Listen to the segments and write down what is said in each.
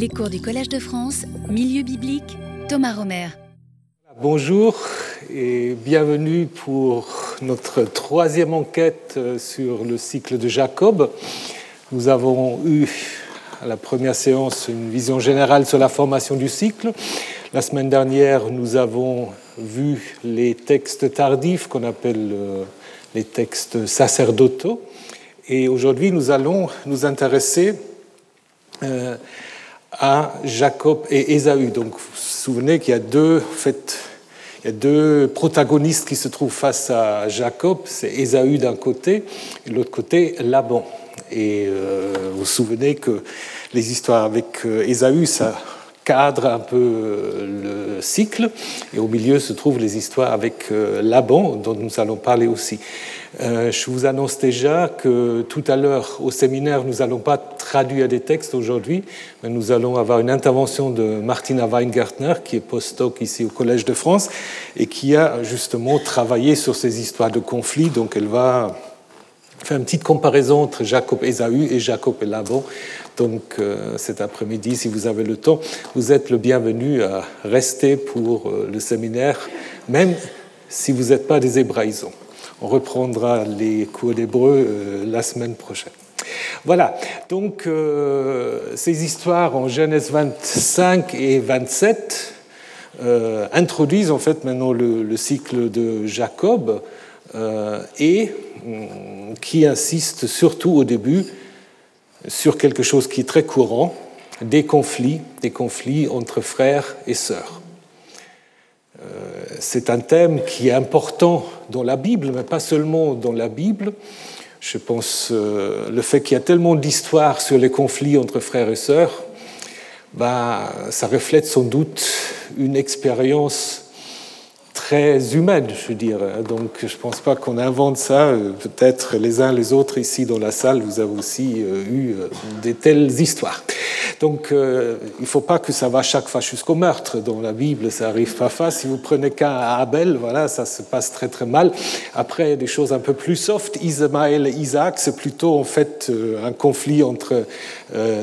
Les cours du Collège de France, Milieu biblique, Thomas Romer. Bonjour et bienvenue pour notre troisième enquête euh, sur le cycle de Jacob. Nous avons eu à la première séance une vision générale sur la formation du cycle. La semaine dernière, nous avons vu les textes tardifs qu'on appelle euh, les textes sacerdotaux. Et aujourd'hui, nous allons nous intéresser euh, à Jacob et Ésaü. Donc, vous vous souvenez qu'il y a deux, fait, il y a deux protagonistes qui se trouvent face à Jacob. C'est Ésaü d'un côté et de l'autre côté Laban. Et euh, vous vous souvenez que les histoires avec euh, Ésaü, ça cadre un peu euh, le cycle. Et au milieu se trouvent les histoires avec euh, Laban, dont nous allons parler aussi. Euh, je vous annonce déjà que tout à l'heure au séminaire, nous n'allons pas traduire des textes aujourd'hui, mais nous allons avoir une intervention de Martina Weingartner, qui est postdoc ici au Collège de France, et qui a justement travaillé sur ces histoires de conflits. Donc elle va faire une petite comparaison entre Jacob Ésaü et Jacob et Laban. Donc euh, cet après-midi, si vous avez le temps, vous êtes le bienvenu à rester pour euh, le séminaire, même si vous n'êtes pas des hébraïsons. On reprendra les cours d'hébreu euh, la semaine prochaine. Voilà, donc ces histoires en Genèse 25 et 27 euh, introduisent en fait maintenant le, le cycle de Jacob et hum, qui insiste surtout au début sur quelque chose qui est très courant, des conflits, des conflits entre frères et sœurs. Euh, C'est un thème qui est important dans la Bible, mais pas seulement dans la Bible. Je pense euh, le fait qu'il y a tellement d'histoires sur les conflits entre frères et sœurs, bah, ça reflète sans doute une expérience très humaine, je veux dire. Donc, je ne pense pas qu'on invente ça. Euh, Peut-être les uns les autres ici dans la salle, vous avez aussi euh, eu euh, des telles histoires. Donc, il ne faut pas que ça va chaque fois jusqu'au meurtre. Dans la Bible, ça arrive pas. Si vous prenez qu'un à Abel, voilà, ça se passe très très mal. Après, des choses un peu plus soft. Ismaël et Isaac, c'est plutôt en fait un conflit entre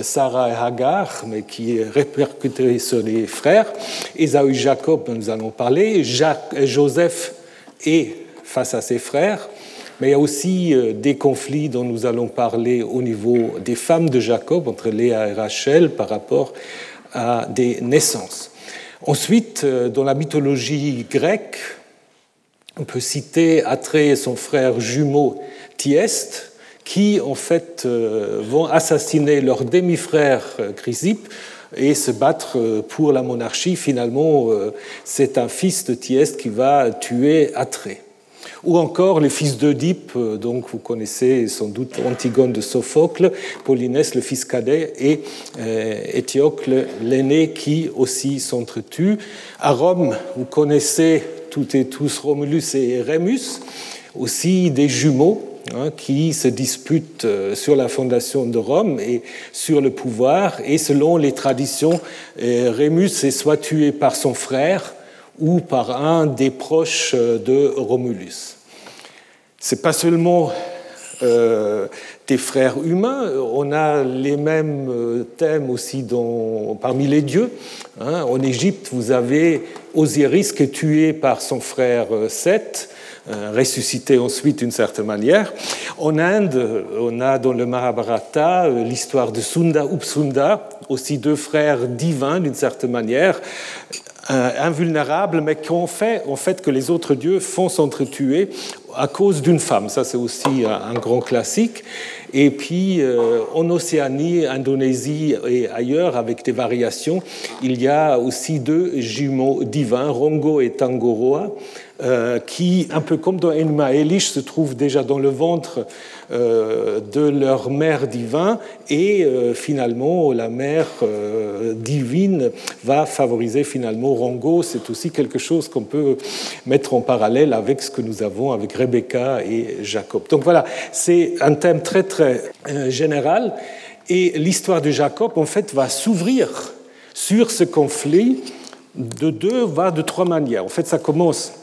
Sarah et Hagar, mais qui est répercuté sur les frères. Ésaü Jacob, dont nous allons parler. Jacques, Joseph est face à ses frères. Mais il y a aussi euh, des conflits dont nous allons parler au niveau des femmes de Jacob, entre Léa et Rachel, par rapport à des naissances. Ensuite, euh, dans la mythologie grecque, on peut citer Atrée et son frère jumeau Thyeste, qui en fait euh, vont assassiner leur demi-frère euh, Chrysippe et se battre euh, pour la monarchie. Finalement, euh, c'est un fils de Thyeste qui va tuer Atrée. Ou encore les fils d'Oedipe, euh, donc vous connaissez sans doute Antigone de Sophocle, Polynès le fils cadet et Étiocle l'aîné qui aussi s'entretuent. À Rome, vous connaissez toutes et tous Romulus et Rémus, aussi des jumeaux hein, qui se disputent euh, sur la fondation de Rome et sur le pouvoir. Et selon les traditions, euh, Rémus est soit tué par son frère ou par un des proches euh, de Romulus. C'est pas seulement des frères humains, on a les mêmes thèmes aussi parmi les dieux. hein. En Égypte, vous avez Osiris qui est tué par son frère Seth, ressuscité ensuite d'une certaine manière. En Inde, on a dans le Mahabharata euh, l'histoire de Sunda Upsunda, aussi deux frères divins d'une certaine manière, euh, invulnérables, mais qui ont fait en fait que les autres dieux font s'entretuer à cause d'une femme. Ça, c'est aussi un, grand classique. Et puis, euh, en Océanie, Indonésie et ailleurs, avec des variations, il y a aussi deux jumeaux divins, Rongo et Tangoroa, euh, qui, un peu comme dans Enuma Elish, se trouvent déjà dans le ventre euh, de leur mère divin, et euh, finalement, la mère euh, divine va favoriser finalement Rongo. C'est aussi quelque chose qu'on peut mettre en parallèle avec ce que nous avons avec Rebecca et Jacob. Donc voilà, c'est un thème très très euh, général, et l'histoire de Jacob, en fait, va s'ouvrir sur ce conflit de deux, voire de trois manières. En fait, ça commence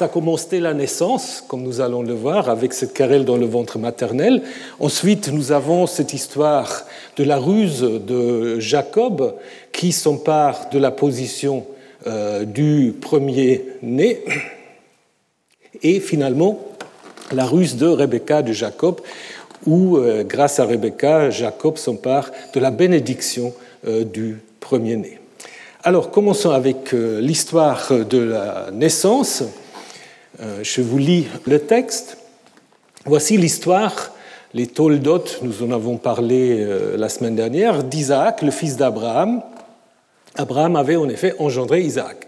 ça commence dès la naissance, comme nous allons le voir, avec cette querelle dans le ventre maternel. Ensuite, nous avons cette histoire de la ruse de Jacob qui s'empare de la position euh, du premier-né. Et finalement, la ruse de Rebecca de Jacob, où, euh, grâce à Rebecca, Jacob s'empare de la bénédiction euh, du premier-né. Alors, commençons avec l'histoire de la naissance. Euh, je vous lis le texte. Voici l'histoire, les Toldot, nous en avons parlé euh, la semaine dernière, d'Isaac, le fils d'Abraham. Abraham avait en effet engendré Isaac.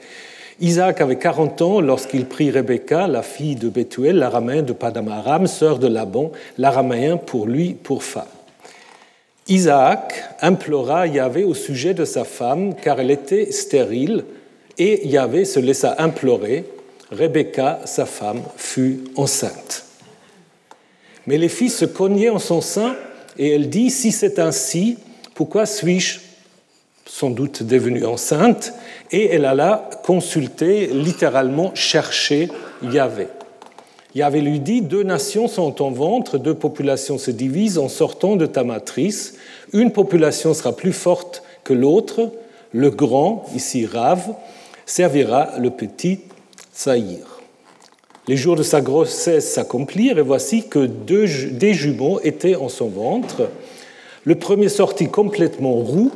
Isaac avait 40 ans lorsqu'il prit Rebecca, la fille de Bethuel, l'araméen de Padamaram, sœur de Laban, l'araméen pour lui pour femme. Isaac implora Yahvé au sujet de sa femme, car elle était stérile, et Yahvé se laissa implorer. Rebecca, sa femme, fut enceinte. Mais les filles se cognaient en son sein et elle dit, si c'est ainsi, pourquoi suis-je sans doute devenue enceinte? Et elle alla consulter, littéralement chercher Yahvé. Yahvé lui dit, deux nations sont en ventre, deux populations se divisent en sortant de ta matrice, une population sera plus forte que l'autre, le grand, ici Rave, servira le petit Saïr. Les jours de sa grossesse s'accomplirent et voici que deux, des jumeaux étaient en son ventre. Le premier sortit complètement roux,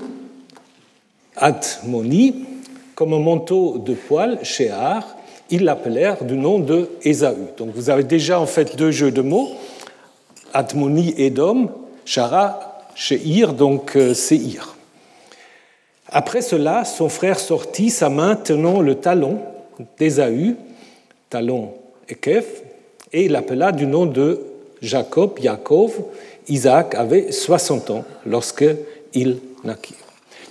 Atmoni, comme un manteau de poils, Shear. Ils l'appelèrent du nom de Ésaü. Donc vous avez déjà en fait deux jeux de mots, Atmoni, Edom, Shara, Sheir, donc euh, Seir. Après cela, son frère sortit, sa main tenant le talon d'Ésaü, talon Ekef, et il l'appela du nom de Jacob, Yaakov. Isaac avait 60 ans lorsqu'il naquit.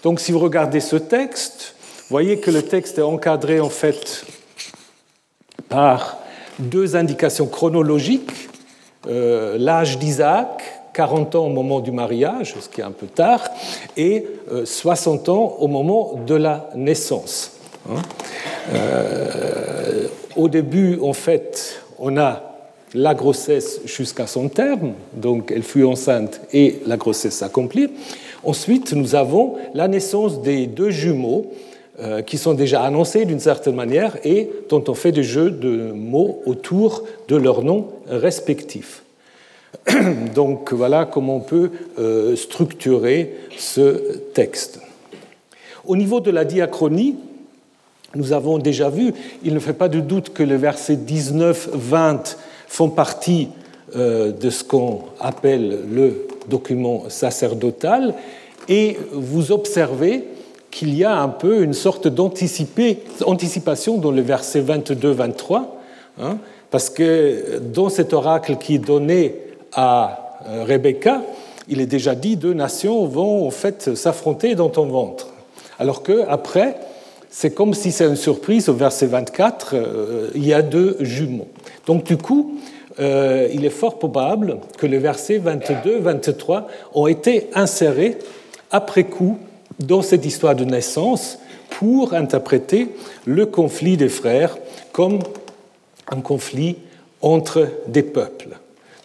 Donc si vous regardez ce texte, voyez que le texte est encadré en fait par deux indications chronologiques. Euh, l'âge d'Isaac, 40 ans au moment du mariage, ce qui est un peu tard, et 60 euh, ans au moment de la naissance. Hein. Euh, au début, en fait, on a la grossesse jusqu'à son terme, donc elle fut enceinte et la grossesse s'accomplit. Ensuite, nous avons la naissance des deux jumeaux euh, qui sont déjà annoncés d'une certaine manière et dont on fait des jeux de mots autour de leurs noms respectifs. Donc voilà comment on peut euh, structurer ce texte. Au niveau de la diachronie, nous avons déjà vu, il ne fait pas de doute que les versets 19-20 font partie euh, de ce qu'on appelle le document sacerdotal, et vous observez qu'il y a un peu une sorte d'anticipation dans le verset 22-23, hein, parce que dans cet oracle qui est donné à euh, Rebecca, il est déjà dit deux nations vont en fait s'affronter dans ton ventre. Alors que après, c'est comme si c'est une surprise, au verset 24, euh, il y a deux jumeaux. Donc du coup, euh, il est fort probable que les versets 22, 23 ont été insérés après coup dans cette histoire de naissance pour interpréter le conflit des frères comme un conflit entre des peuples.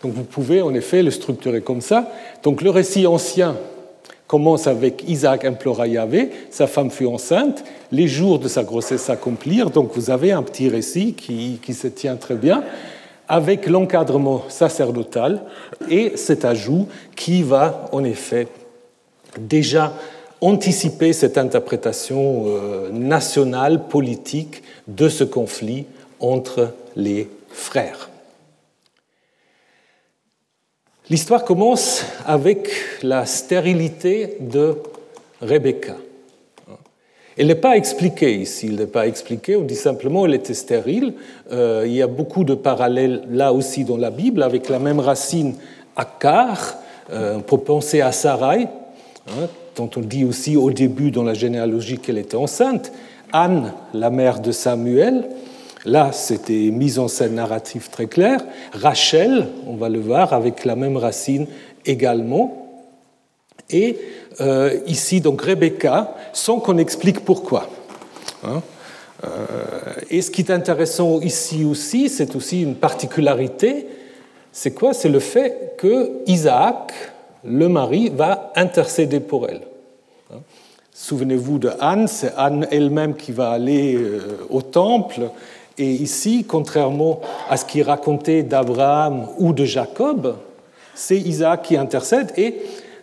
Donc vous pouvez en effet le structurer comme ça. Donc le récit ancien commence avec Isaac implora Yahvé, sa femme fut enceinte, les jours de sa grossesse s'accomplirent, donc vous avez un petit récit qui, qui se tient très bien, avec l'encadrement sacerdotal et cet ajout qui va en effet déjà anticiper cette interprétation euh, nationale, politique de ce conflit entre les frères. L'histoire commence avec la stérilité de Rebecca. Elle n'est pas expliquée ici, elle n'est pas expliquée, on dit simplement qu'elle était stérile. Euh, il y a beaucoup de parallèles là aussi dans la Bible avec la même racine Akar, euh, on peut penser à Sarai, hein, dont on dit aussi au début dans la généalogie qu'elle était enceinte, Anne, la mère de Samuel, Là, c'était mise en scène narrative très claire. Rachel, on va le voir, avec la même racine également. Et euh, ici, donc Rebecca, sans qu'on explique pourquoi. Hein. et ce qui est intéressant ici aussi, c'est aussi une particularité, c'est quoi? C'est le fait que Isaac, le mari, va intercéder pour elle. Souvenez-vous de Anne, c'est Anne elle-même qui va aller au temple et ici, contrairement à ce qui est raconté d'Abraham ou de Jacob, c'est Isaac qui intercède et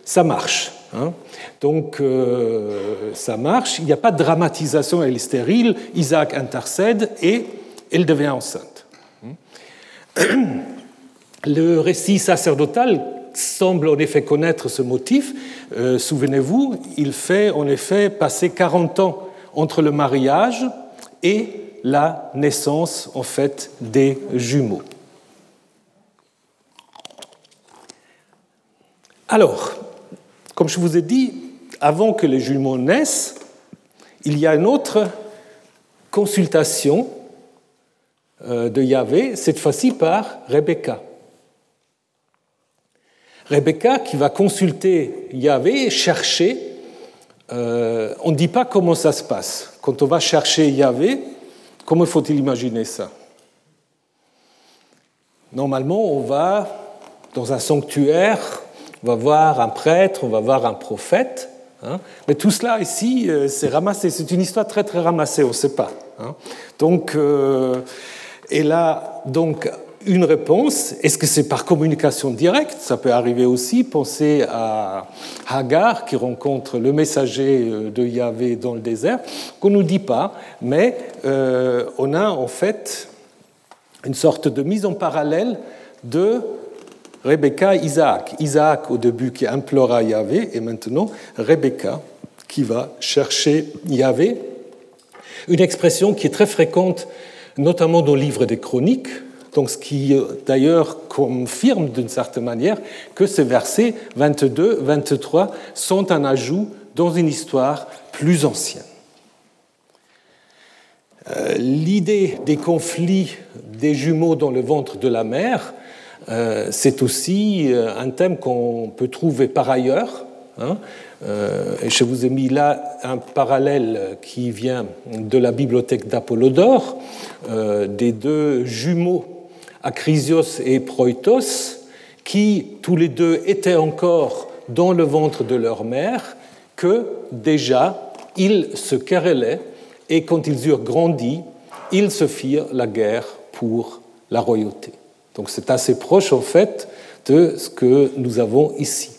ça marche. Hein. Donc euh, ça marche, il n'y a pas de dramatisation, elle est stérile, Isaac intercède et elle devient enceinte. Le récit sacerdotal semble en effet connaître ce motif. Euh, souvenez-vous, il fait en effet passer 40 ans entre le mariage et la naissance en fait des jumeaux. Alors, comme je vous ai dit, avant que les jumeaux naissent, il y a une autre consultation euh, de Yahvé, cette fois-ci par Rebecca. Rebecca qui va consulter Yahvé chercher. Euh, on ne dit pas comment ça se passe. Quand on va chercher Yahvé, Comment faut-il imaginer ça? Normalement, on va dans un sanctuaire, on va voir un prêtre, on va voir un prophète. Hein. mais tout cela ici, euh, c'est ramassé. C'est une histoire très très ramassée, on ne sait pas. Hein. Donc, euh, et là, donc, une réponse. Est-ce que c'est par communication directe? Ça peut arriver aussi. Pensez à Hagar qui rencontre le messager euh, de Yahvé dans le désert, qu'on ne nous dit pas, mais euh, on a en fait une sorte de mise en parallèle de Rebecca et Isaac. Isaac au début qui implora Yahvé et maintenant Rebecca qui va chercher Yahvé. Une expression qui est très fréquente notamment dans le livre des chroniques, donc, ce qui euh, d'ailleurs confirme d'une certaine manière que ces versets 22, 23 sont un ajout dans une histoire plus ancienne. Euh, l'idée des conflits des jumeaux dans le ventre de la mère, euh, c'est aussi un thème qu'on peut trouver par ailleurs. Hein. Je vous ai mis là un parallèle qui vient de la bibliothèque d'Apollodore, des deux jumeaux Acrisios et Proitos, qui tous les deux étaient encore dans le ventre de leur mère, que déjà ils se querellaient et quand ils eurent grandi, ils se firent la guerre pour la royauté. Donc c'est assez proche en fait de ce que nous avons ici.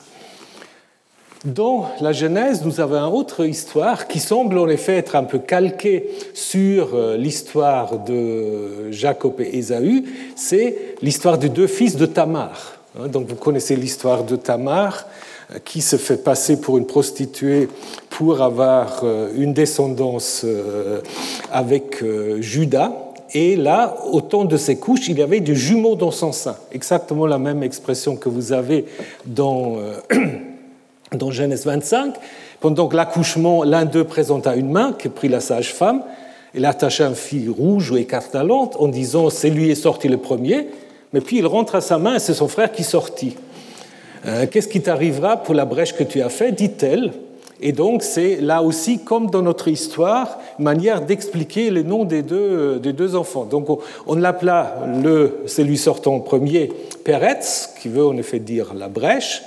Dans la Genèse, nous avons une autre histoire qui semble en effet être un peu calquée sur euh, l'histoire de Jacob et Ésaü. C'est l'histoire des deux fils de Tamar. Hein, donc vous connaissez l'histoire de Tamar euh, qui se fait passer pour une prostituée pour avoir euh, une descendance avec Judas. Et là, au temps de ses couches, il y avait des jumeaux dans son sein. Exactement la même expression que vous avez dans dans Genèse 25. Pendant l'accouchement, l'un d'eux présenta une main que prit la sage-femme. Il attacha un fil rouge ou écartalante en disant c'est lui est sorti le premier. Mais puis il rentre à sa main et c'est son frère qui sortit. Euh, qu'est-ce qui t'arrivera pour la brèche que tu as faite dit-elle. Et donc c'est là aussi, comme dans notre histoire, une manière d'expliquer les noms des deux, des deux enfants. Donc on, l'appela le, celui sortant premier, Peretz, qui veut en effet dire la brèche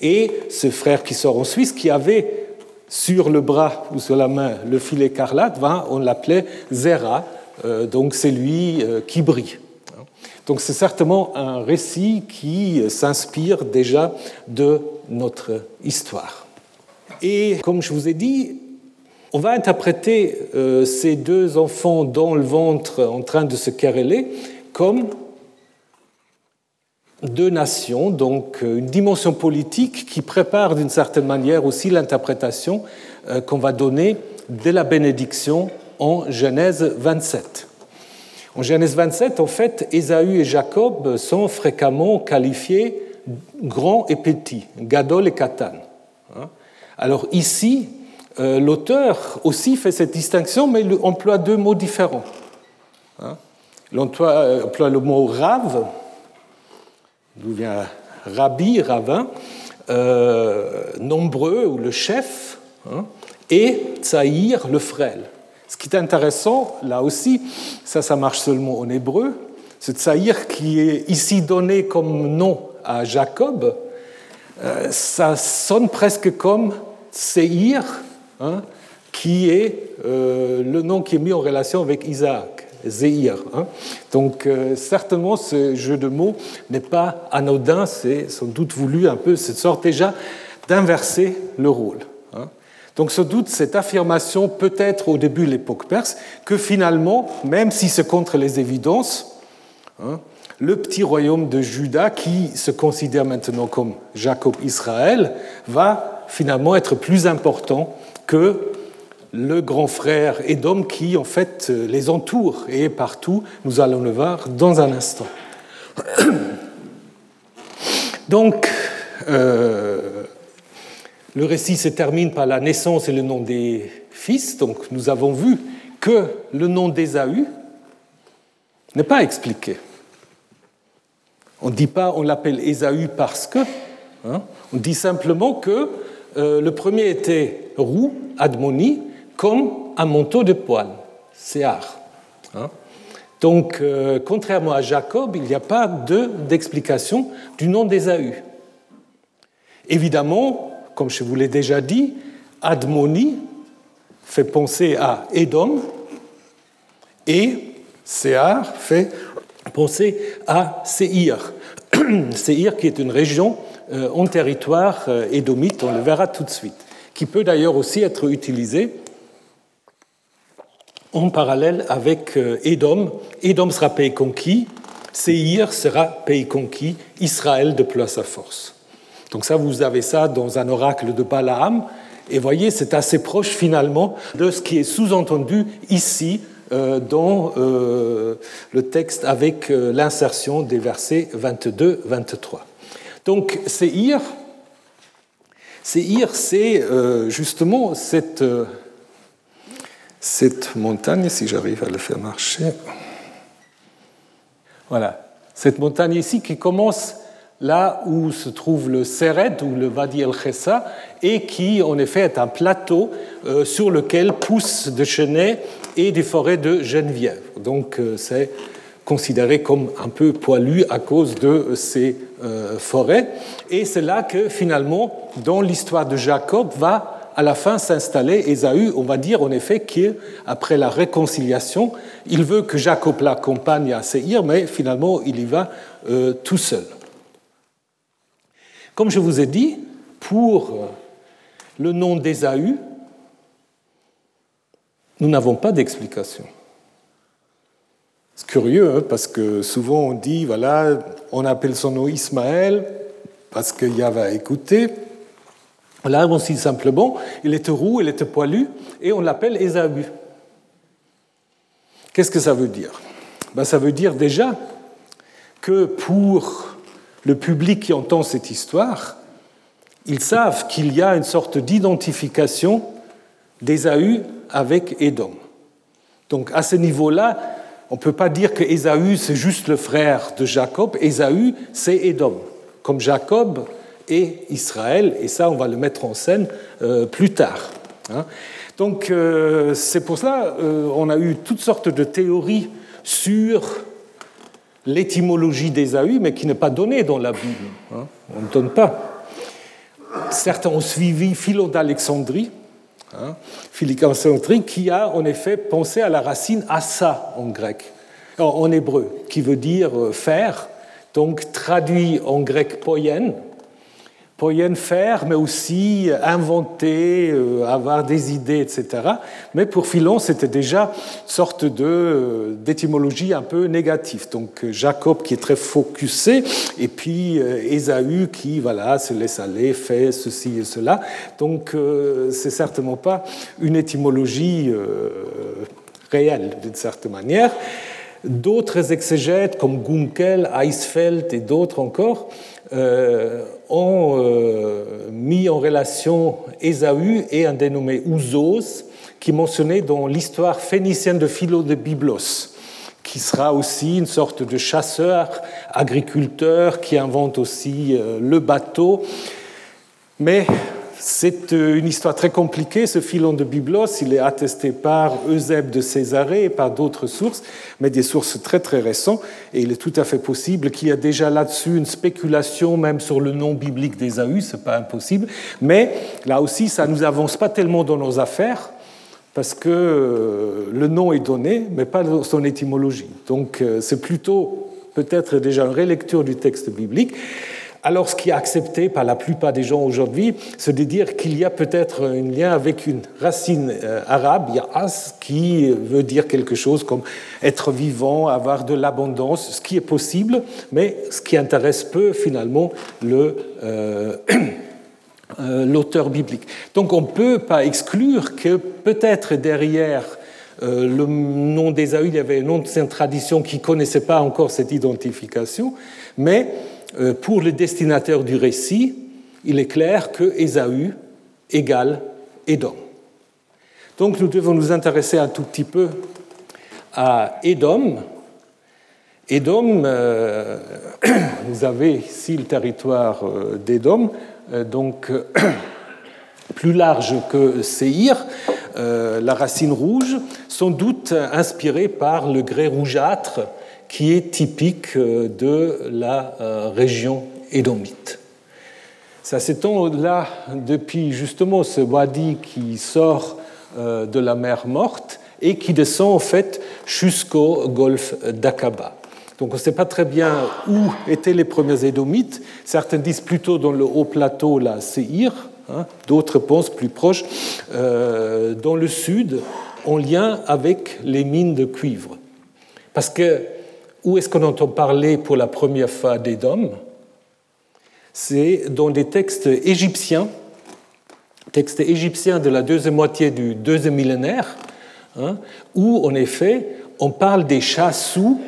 et ce frère qui sort en Suisse, qui avait sur le bras ou sur la main le filet écarlate, on l'appelait Zera, euh, donc c'est lui euh, qui brille. Donc c'est certainement un récit qui s'inspire déjà de notre histoire. Et comme je vous ai dit, on va interpréter euh, ces deux enfants dans le ventre en train de se quereller comme deux nations, donc euh, une dimension politique qui prépare d'une certaine manière aussi l'interprétation euh, qu'on va donner de la bénédiction en Genèse 27. En Genèse 27, en fait, Ésaü et Jacob sont fréquemment qualifiés grands et petits, Gadol et Katan. Hein. Alors ici, euh, l'auteur aussi fait cette distinction, mais il emploie deux mots différents. Hein. Il emploie le mot rave, d'où vient Rabbi, Ravin, euh, nombreux ou le chef, hein, et Tsaïr, le frêle. Ce qui est intéressant, là aussi, ça, ça marche seulement en hébreu, ce Tsaïr qui est ici donné comme nom à Jacob, euh, ça sonne presque comme Seir, hein, qui est euh, le nom qui est mis en relation avec Isaac, Zéhir. Hein. Donc euh, certainement ce jeu de mots n'est pas anodin, c'est sans doute voulu un peu cette sorte déjà d'inverser le rôle. Hein. Donc sans doute cette affirmation peut-être au début de l'époque perse que finalement, même si c'est contre les évidences, le petit royaume de Juda, qui se considère maintenant comme Jacob Israël, va finalement être plus important que le grand frère Édom qui en fait les entoure et partout. Nous allons le voir dans un instant. Donc, euh, le récit se termine par la naissance et le nom des fils. Donc, nous avons vu que le nom d'Ésaü n'est pas expliqué. On ne dit pas on l'appelle Ésaü parce que. Hein. on dit simplement que euh, le premier était roux, Admoni, comme un manteau de poil, Séar. Hein. Donc, euh, contrairement à Jacob, il n'y a pas d'explication du nom d'Ésaü. Évidemment, comme je vous l'ai déjà dit, Admoni fait penser à Édom et Séar fait penser à Séhir. Séhir qui est une région euh, en territoire euh, édomite, on le verra tout de suite, qui peut d'ailleurs aussi être utilisée en parallèle avec Édom. Euh, Édom sera pays conquis, Séhir sera pays conquis, Israël déploie sa force. Donc ça, vous avez ça dans un oracle de Balaam, et voyez, c'est assez proche finalement de ce qui est sous-entendu ici euh, dans euh, le texte avec l'insertion des versets 22-23. Donc Séhir, Séhir, c'est justement cette cette montagne, si j'arrive à le faire marcher. Voilà, cette montagne ici qui commence là où se trouve le Sered ou le Wadi el Khessa et qui en effet est un plateau euh, sur lequel poussent des chênaies et des forêts de Geneviève. Donc euh, c'est considéré comme un peu poilu à cause de ces euh, forêts. Et c'est là que finalement, dans l'histoire de Jacob, va à la fin s'installer Ésaü, on va dire en effet qu'après la réconciliation, il veut que Jacob l'accompagne à Séhir, mais finalement il y va euh, tout seul. Comme je vous ai dit, pour le nom d'Ésaü, nous n'avons pas d'explication. C'est curieux, hein, parce que souvent on dit, voilà, on appelle son nom Ismaël, parce qu'il y avait écouté, Là, on dit simplement, il était roux, il était poilu, et on l'appelle Ésaü. Qu'est-ce que ça veut dire? Ben, Ça veut dire déjà que pour le public qui entend cette histoire, ils savent qu'il y a une sorte d'identification d'Ésaü avec Édom. Donc à ce niveau-là, on ne peut pas dire que Ésaü, c'est juste le frère de Jacob. Ésaü, c'est Édom. Comme Jacob et Israël, et ça on va le mettre en scène euh, plus tard. Hein. Donc euh, c'est pour cela euh, on a eu toutes sortes de théories sur l'étymologie d'Ésaü, mais qui n'est pas donnée dans la Bible. Hein. On ne donne pas. Certains ont suivi Philon d'Alexandrie, hein, d'Alexandrie, qui a en effet pensé à la racine assa en grec, en hébreu, qui veut dire faire, donc traduit en grec poyen, Poyen faire, mais aussi inventer, euh, avoir des idées, etc. Mais pour Philon, c'était déjà une sorte de, d'étymologie un peu négative. Donc Jacob qui est très focusé, et puis euh, Ésaü qui voilà, se laisse aller, fait ceci et cela. Donc euh, c'est certainement pas une étymologie réelle, d'une certaine manière. D'autres exégètes, comme Gunkel, Eisfeld et d'autres encore, euh, ont euh, mis en relation Ésaü et un dénommé Ouzos, qui est mentionné dans l'histoire phénicienne de Philo de Byblos, qui sera aussi une sorte de chasseur, agriculteur, qui invente aussi euh, le bateau. Mais c'est une histoire très compliquée. Ce filon de Byblos, il est attesté par Eusèbe de Césarée et par d'autres sources, mais des sources très très récentes. Et il est tout à fait possible qu'il y ait déjà là-dessus une spéculation, même sur le nom biblique d'Ésaü, ce n'est pas impossible. Mais là aussi, ça nous avance pas tellement dans nos affaires, parce que euh, le nom est donné, mais pas son étymologie. Donc euh, c'est plutôt peut-être déjà une rélecture du texte biblique. Alors, ce qui est accepté par la plupart des gens aujourd'hui, c'est de dire qu'il y a peut-être un lien avec une racine euh, arabe, ya'as, qui veut dire quelque chose comme être vivant, avoir de l'abondance, ce qui est possible, mais ce qui intéresse peu finalement le. Euh, euh, l'auteur biblique. Donc on ne peut pas exclure que peut-être derrière le nom d'Ésaü, il y avait une ancienne tradition qui ne connaissait pas encore cette identification, mais pour le destinataire du récit, il est clair que Ésaü égale Édom. Donc nous devons nous intéresser un tout petit peu à Édom. Édom, euh, vous avez ici le territoire euh, d'Édom, donc plus large que Séhir, la racine rouge, sans doute inspirée par le grès rougeâtre qui est typique euh, de la euh, région édomite. Ça s'étend là depuis justement ce wadi qui sort euh, de la mer morte et qui descend en fait jusqu'au golfe d'Aqaba. Donc on ne sait pas très bien où étaient les premiers édomites. Certains disent plutôt dans le haut plateau, la Séhir, hein. d'autres pensent plus proche, dans le sud, en lien avec les mines de cuivre. Parce que où est-ce qu'on entend parler pour la première fois d'Édom C'est dans des textes égyptiens, textes égyptiens de la deuxième moitié du deuxième millénaire, hein, où en effet on parle des chassous.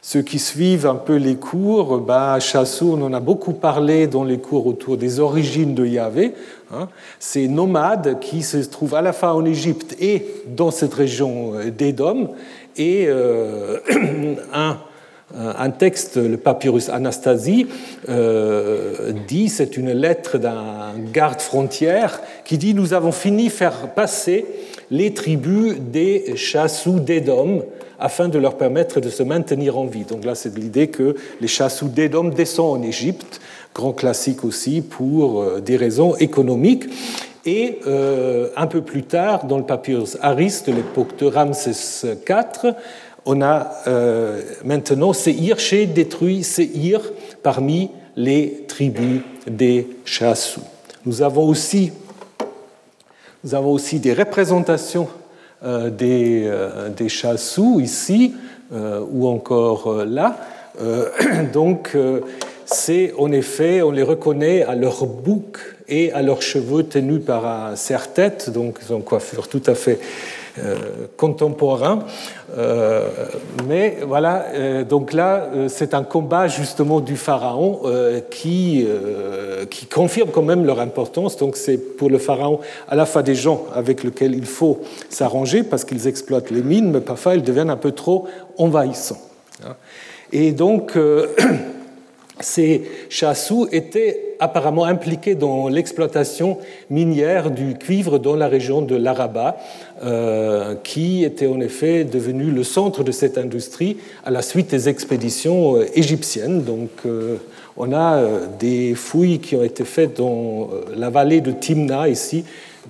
Ceux qui suivent un peu les cours, bah, chassous, on en a beaucoup parlé dans les cours autour des origines de Yahvé. Hein. Ces nomades qui se trouvent à la fois en Égypte et dans cette région d'Édom et euh, un, texte, le papyrus Anastasie, euh, dit, c'est une lettre d'un garde frontière qui dit Nous avons fini faire passer les tribus des chassous d'Édom afin de leur permettre de se maintenir en vie. Donc là, c'est l'idée que les chassous d'Édom descendent en Égypte, grand classique aussi pour euh, des raisons économiques. Et euh, un peu plus tard, dans le papyrus Aris de l'époque de Ramsès IV, on a euh, maintenant Seir chez détruit Seir parmi les tribus des Chassous. Nous avons aussi, nous avons aussi des représentations euh, des, des Chassous ici ou encore là. donc, c'est en effet, on les reconnaît à leur bouc et à leurs cheveux tenus par un serre-tête, donc ils ont une coiffure tout à fait euh, contemporain. Euh, mais voilà, euh, donc là, c'est un combat justement du pharaon qui, qui confirme quand même leur importance. Donc c'est pour le pharaon à la fois des gens avec lesquels il faut s'arranger parce qu'ils exploitent les mines, mais parfois ils deviennent un peu trop envahissants. Et donc, ces chassous étaient apparemment impliqués dans l'exploitation minière du cuivre dans la région de l'Araba, euh, qui était en effet devenu le centre de cette industrie à la suite des expéditions euh, égyptiennes. Donc, euh, on a des fouilles qui ont été faites dans la vallée de Timna, ici,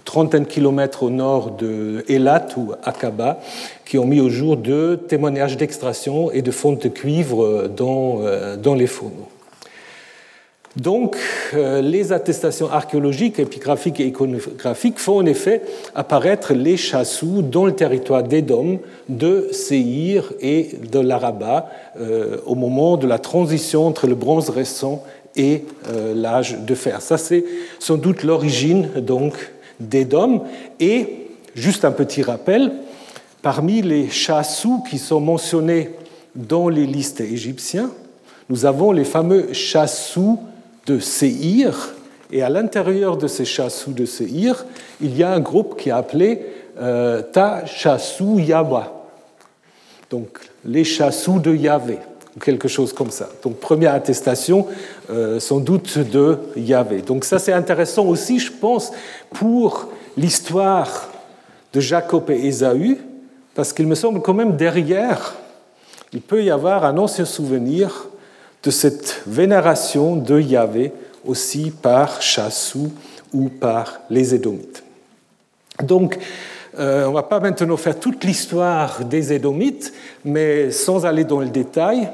trentaine de kilomètres au nord de Elat ou Akaba, qui ont mis au jour deux témoignages d'extraction et de fonte de cuivre dans, dans les fourneaux. Donc, euh, les attestations archéologiques, épigraphiques et iconographiques font en effet apparaître les chassous dans le territoire d'Édom, de Séhir et de l'Araba euh, au moment de la transition entre le bronze récent et euh, l'âge de fer. Ça, c'est sans doute l'origine donc d'Édom. Et juste un petit rappel, parmi les chassous qui sont mentionnés dans les listes égyptiens, nous avons les fameux chassous de Seir, et à l'intérieur de ces chassous de Seir, il y a un groupe qui est appelé euh, Ta Chassou Yawa, donc les chassous de Yahvé. quelque chose comme ça. Donc première attestation, euh, sans doute de Yahvé. Donc ça c'est intéressant aussi, je pense, pour l'histoire de Jacob et Ésaü, parce qu'il me semble quand même derrière, il peut y avoir un ancien souvenir de cette vénération de Yahvé aussi par Chassou ou par les Édomites. Donc, euh, on ne va pas maintenant faire toute l'histoire des Édomites, mais sans aller dans le détail,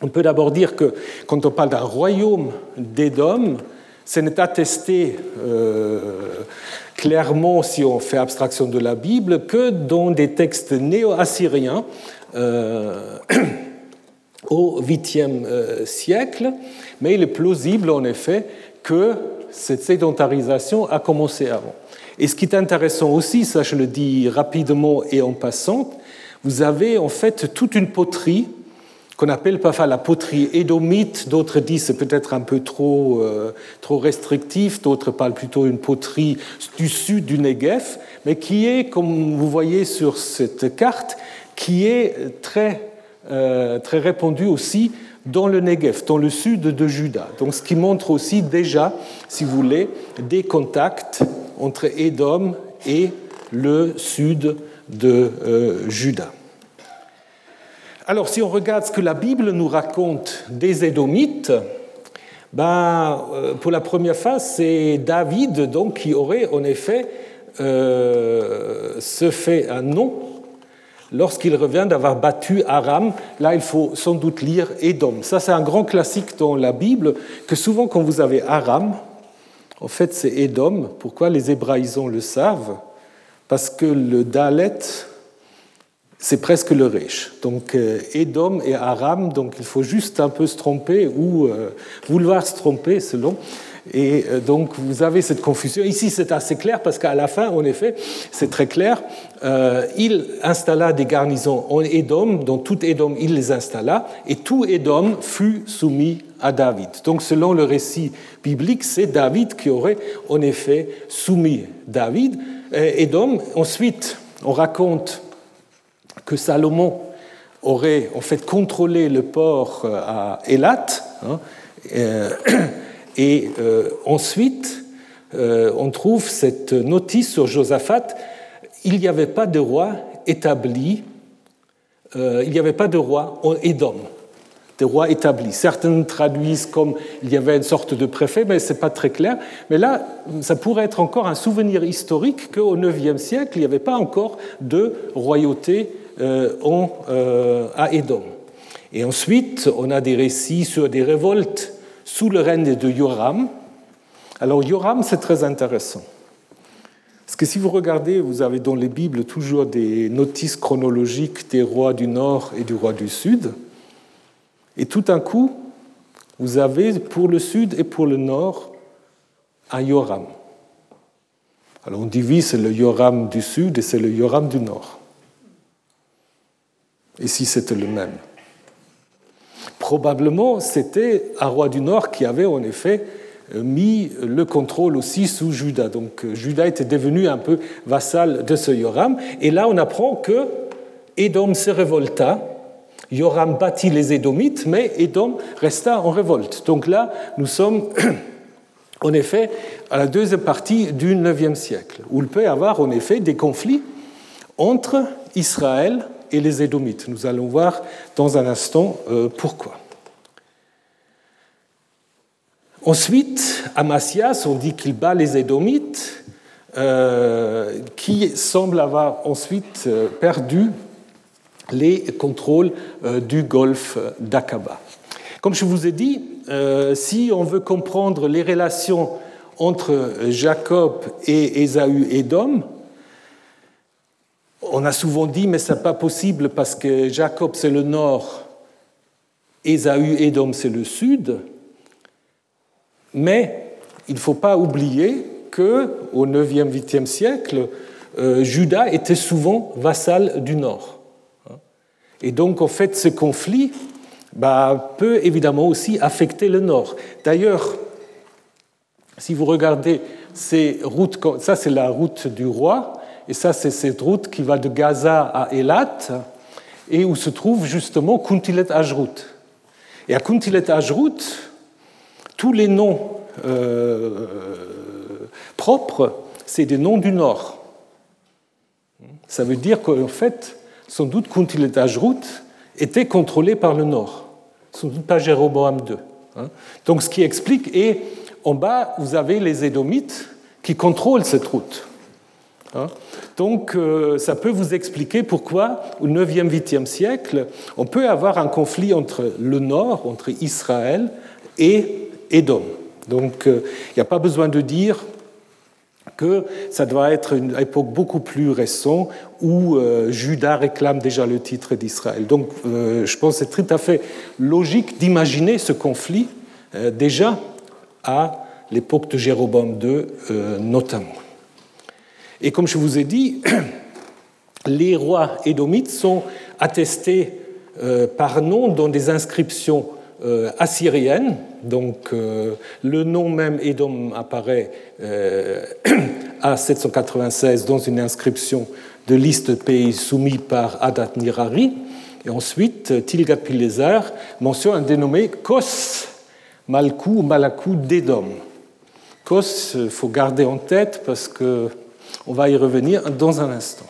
on peut d'abord dire que quand on parle d'un royaume d'Édom, ce n'est attesté euh, clairement, si on fait abstraction de la Bible, que dans des textes néo-assyriens euh, au 8e euh, siècle, mais il est plausible en effet que cette sédentarisation a commencé avant. Et ce qui est intéressant aussi, ça je le dis rapidement et en passant, vous avez en fait toute une poterie qu'on appelle parfois la poterie édomite, d'autres disent c'est peut-être un peu trop, euh, trop restrictif, d'autres parlent plutôt d'une poterie du sud du Negev, mais qui est, comme vous voyez sur cette carte, qui est très, euh, très répandue aussi dans le Negev, dans le sud de Juda. Donc, ce qui montre aussi déjà, si vous voulez, des contacts entre Édom et le sud de euh, Juda. Alors, si on regarde ce que la Bible nous raconte des Édomites, ben, euh, pour la première fois, c'est David qui aurait en effet se fait un nom lorsqu'il revient d'avoir battu Aram. Là, il faut sans doute lire Édom. Ça, c'est un grand classique dans la Bible, que souvent quand vous avez Aram, en fait, c'est Édom. Pourquoi les Hébraïsons le savent? Parce que le Dalet c'est presque le riche. Donc Edom et Aram, donc il faut juste un peu se tromper ou euh, vouloir se tromper selon. Et euh, donc vous avez cette confusion. Ici c'est assez clair parce qu'à la fin, en effet, c'est très clair. Euh, il installa des garnisons en Edom, dans tout Edom il les installa, et tout Edom fut soumis à David. Donc selon le récit biblique, c'est David qui aurait en effet soumis David. Edom, ensuite, on raconte que Salomon aurait en fait contrôlé le port euh, à Elat. Hein, euh, et euh, ensuite, on trouve cette notice sur Josaphat il n'y avait pas de roi établi, il n'y avait pas de roi en Édom, de roi établi. Certains traduisent comme il y avait une sorte de préfet, mais ce n'est pas très clair. Mais là, ça pourrait être encore un souvenir historique qu'au IXe siècle, il n'y avait pas encore de royauté euh, euh, à Édom. Et ensuite, on a des récits sur des révoltes sous le règne de Yoram. Alors Yoram, c'est très intéressant. Parce que si vous regardez, vous avez dans les Bibles toujours des notices chronologiques des rois du Nord et du roi du Sud. Et tout d'un coup, vous avez pour le Sud et pour le Nord un Yoram. Alors on divise, c'est le Yoram du Sud et c'est le Yoram du Nord et si c'était le même? Probablement, c'était un roi du Nord qui avait en effet mis le contrôle aussi sous Juda. Donc Juda était devenu un peu vassal de ce Yoram. Et là, on apprend que Édom se révolta. Yoram battit les Édomites, mais Édom resta en révolte. Donc là, nous sommes en effet à la deuxième partie du IXe siècle, où il peut y avoir en effet des conflits entre Israël et les Édomites. Nous allons voir dans un instant euh, pourquoi. Ensuite, Amasias, on dit qu'il bat les Édomites, euh, qui semblent avoir ensuite euh, perdu les contrôles du golfe d'Aqaba. Comme je vous ai dit, si on veut comprendre les relations entre Jacob et Ésaü et Édom, on a souvent dit, mais ce n'est pas possible parce que Jacob, c'est le nord, Ésaü, Édom, c'est le sud. Mais il ne faut pas oublier qu'au 9e, 8e siècle, euh, Juda était souvent vassal du nord. Et donc, en fait, ce conflit bah, peut évidemment aussi affecter le nord. D'ailleurs, si vous regardez ces routes, ça c'est la route du roi, et ça, c'est cette route qui va de Gaza à Elat. et où se trouve justement Kuntilet Ajrut. Et à Kuntilet Ajrut, tous les noms euh, propres, c'est des noms du Nord. Ça veut dire qu'en fait, sans doute Kuntilet Ajrut était contrôlé par le Nord, sans doute pas Jéroboam II. Hein. Donc ce qui explique, et en bas, vous avez les Édomites qui contrôlent cette route. Hein. Donc euh, ça peut vous expliquer pourquoi au 9e, 8e siècle, on peut avoir un conflit entre le Nord, entre Israël et Édom. Donc euh, il n'y a pas besoin de dire que ça doit être une époque beaucoup plus récente où euh, Judas réclame déjà le titre d'Israël. Donc je pense que c'est tout à fait logique d'imaginer ce conflit déjà à l'époque de Jéroboam II notamment. Et comme je vous ai dit, les rois édomites sont attestés euh, par nom dans des inscriptions euh, assyriennes. Donc euh, le nom même Édom apparaît à 796 dans une inscription de liste pays soumis par Adat Nirari. Et ensuite, Tilgat-Pileser mentionne un dénommé Kos Malkou Malakou d'Édom. Kos, il faut garder en tête parce que on va y revenir dans un instant.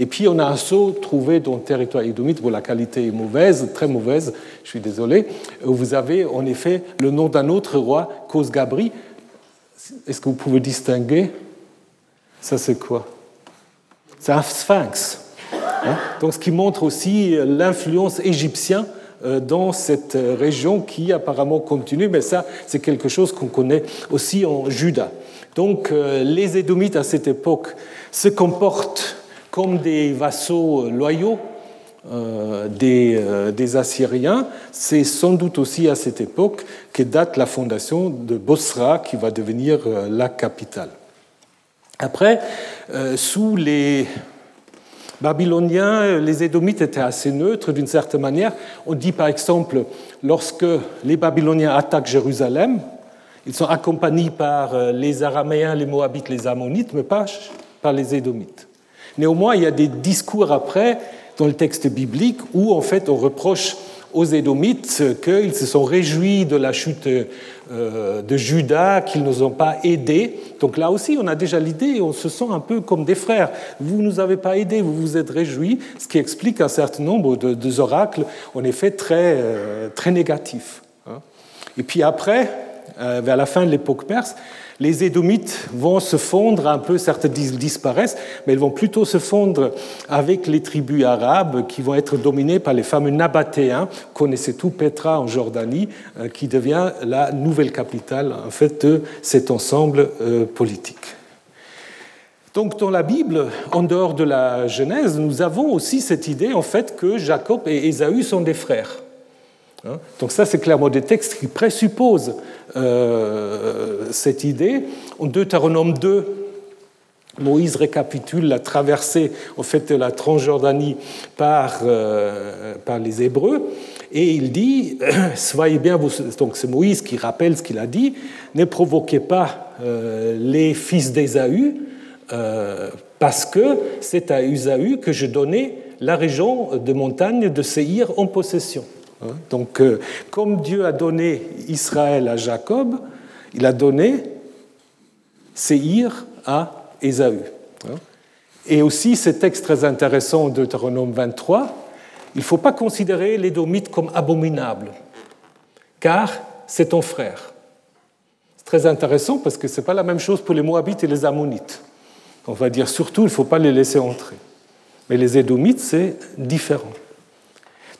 Et puis on a un saut trouvé dans le territoire édomite où la qualité est mauvaise, très mauvaise, je suis désolé, où vous avez en effet le nom d'un autre roi, Kosgabri. Est-ce que vous pouvez distinguer? Ça c'est quoi? C'est un sphinx. Hein? Donc ce qui montre aussi l'influence égyptienne euh, dans cette région qui apparemment continue, mais ça c'est quelque chose qu'on connaît aussi en Juda. Donc euh, les Édomites à cette époque se comportent comme des vassaux loyaux euh, euh, des, Assyriens. C'est sans doute aussi à cette époque que date la fondation de Bosra qui va devenir la capitale. Après, sous les Babyloniens, les Édomites étaient assez neutres d'une certaine manière. On dit par exemple, lorsque les Babyloniens attaquent Jérusalem, ils sont accompagnés par euh, les Araméens, les Moabites, les Ammonites, mais pas par les Édomites. Néanmoins, il y a des discours après dans le texte biblique où en fait on reproche aux Édomites qu'ils se sont réjouis de la chute euh, de Judas, qu'ils ne nous ont pas aidés. Donc là aussi, on a déjà l'idée, on se sent un peu comme des frères. Vous ne nous avez pas aidés, vous vous êtes réjouis, ce qui explique un certain nombre de, oracles, en effet, très, euh, très négatifs. Hein. Et puis après, euh, vers la fin de l'époque perse, les Édomites vont se fondre un peu, certes disparaissent, mais ils vont plutôt se fondre avec les tribus arabes qui vont être dominées par les fameux Nabatéens. Connaissez tout Petra en Jordanie, euh, qui devient la nouvelle capitale en fait de cet ensemble euh, politique. Donc dans la Bible, en dehors de la Genèse, nous avons aussi cette idée en fait que Jacob et Ésaü sont des frères. Hein? Donc ça, c'est clairement des textes qui présupposent euh, cette idée. En Deutéronome 2, Moïse récapitule la traversée en fait, de la Transjordanie par, euh, par les Hébreux. Et il dit, soyez bien, vous... donc c'est Moïse qui rappelle ce qu'il a dit, ne provoquez pas euh, les fils d'Ésaü, parce que c'est à Ésaü que je donnais la région de montagne de Séhir en possession. Donc, euh, comme Dieu a donné Israël à Jacob, il a donné Séhir à Ésaü. Hein? Et aussi, ce texte très intéressant de Deutéronome 23, il ne faut pas considérer l'édomite comme abominable, car c'est ton frère. C'est très intéressant parce que ce n'est pas la même chose pour les Moabites et les Ammonites. On va dire surtout, il ne faut pas les laisser entrer. Mais les Édomites, c'est différent.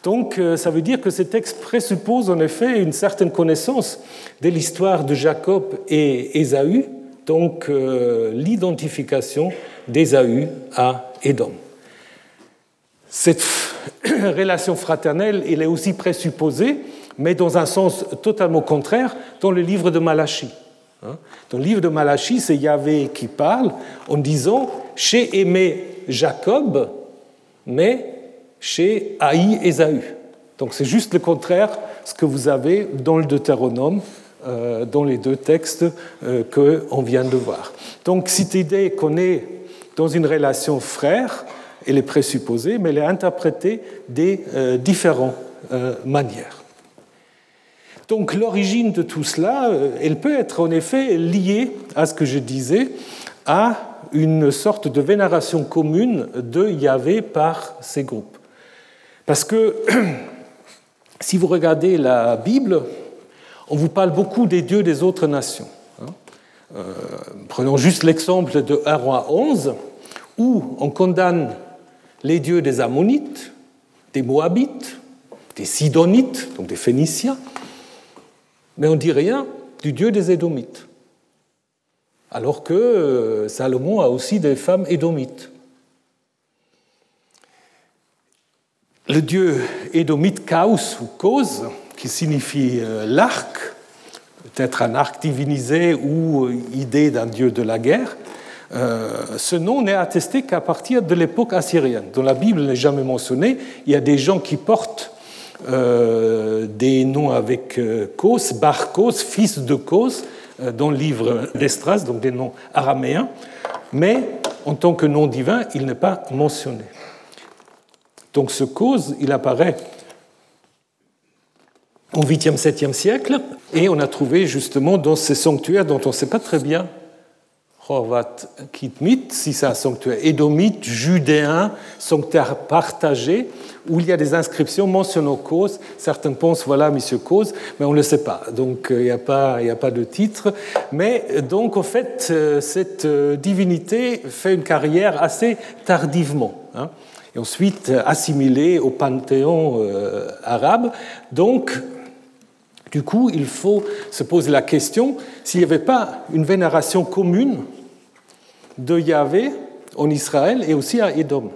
Donc euh, ça veut dire que ces textes présupposent en effet une certaine connaissance de l'histoire de Jacob et Ésaü, donc euh, l'identification d'Ésaü à Édom. Cette relation fraternelle, elle est aussi présupposée, mais dans un sens totalement contraire, dans le livre de Malachie. Hein. Dans le livre de Malachie, c'est Yahvé qui parle en disant J'ai aimé Jacob, mais chez Haï Ésaü. Donc c'est juste le contraire ce que vous avez dans le Deutéronome, euh, dans les deux textes euh, qu'on vient de voir. Donc cette idée qu'on est dans une relation frère elle est présupposée, mais elle est interprétée de euh, différentes manières. Donc l'origine de tout cela, elle peut être en effet liée à ce que je disais, à une sorte de vénération commune de Yahvé par ces groupes. Parce que si vous regardez la Bible, on vous parle beaucoup des dieux des autres nations. Hein. Euh, prenons juste l'exemple de 1 roi 11, où on condamne les dieux des Ammonites, des Moabites, des Sidonites, donc des Phéniciens, mais on ne dit rien du dieu des Édomites. Alors que euh, Salomon a aussi des femmes édomites. Le dieu édomite Chaos ou cause, qui signifie euh, l'arc, peut-être un arc divinisé ou euh, idée d'un dieu de la guerre, ce nom n'est attesté qu'à partir de l'époque assyrienne, dont la Bible n'est jamais mentionnée. Il y a des gens qui portent des noms avec Kos, Bar Kos, fils de Kos, dans le livre d'Estras, donc des noms araméens, mais en tant que nom divin, il n'est pas mentionné. Donc ce cause, il apparaît au 8e, 7e siècle, et on a trouvé justement dans ces sanctuaires dont on ne sait pas très bien Horvat Kitmit, si c'est un sanctuaire édomite, judéen, sanctuaire partagé, où il y a des inscriptions mentionnant cause. Certains pensent, voilà, monsieur cause, mais on ne le sait pas. Donc, euh, il n'y a, pas, a pas de titre. Mais donc, en fait, euh, cette euh, divinité fait une carrière assez tardivement. Hein, ensuite assimilée au panthéon arabe. Donc, du coup, il faut se poser la question s'il n'y avait pas une vénération commune de Yahvé en Israël et aussi à Édom.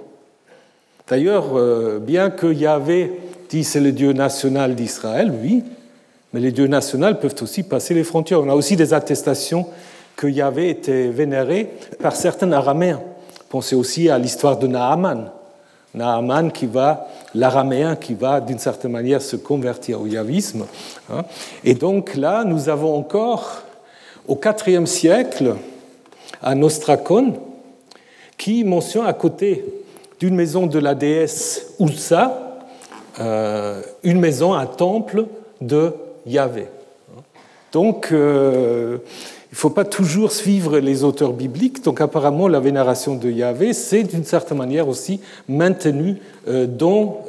D'ailleurs, euh, bien que Yahvé dit c'est le Dieu national d'Israël, oui, mais les dieux nationaux peuvent aussi passer les frontières. On a aussi des attestations que Yahvé était vénéré par certains araméens. Pensez aussi à l'histoire de Naaman. Naaman qui va, l'araméen qui va d'une certaine manière se convertir au yavisme. Hein. Et donc là, nous avons encore au IVe siècle à Nostracon, qui mentionne à côté d'une maison de la déesse Ulsa, euh, une maison, un temple de Yahvé. Donc, euh, il ne faut pas toujours suivre les auteurs bibliques. Donc, apparemment, la vénération de Yahvé, c'est d'une certaine manière aussi maintenu euh, dans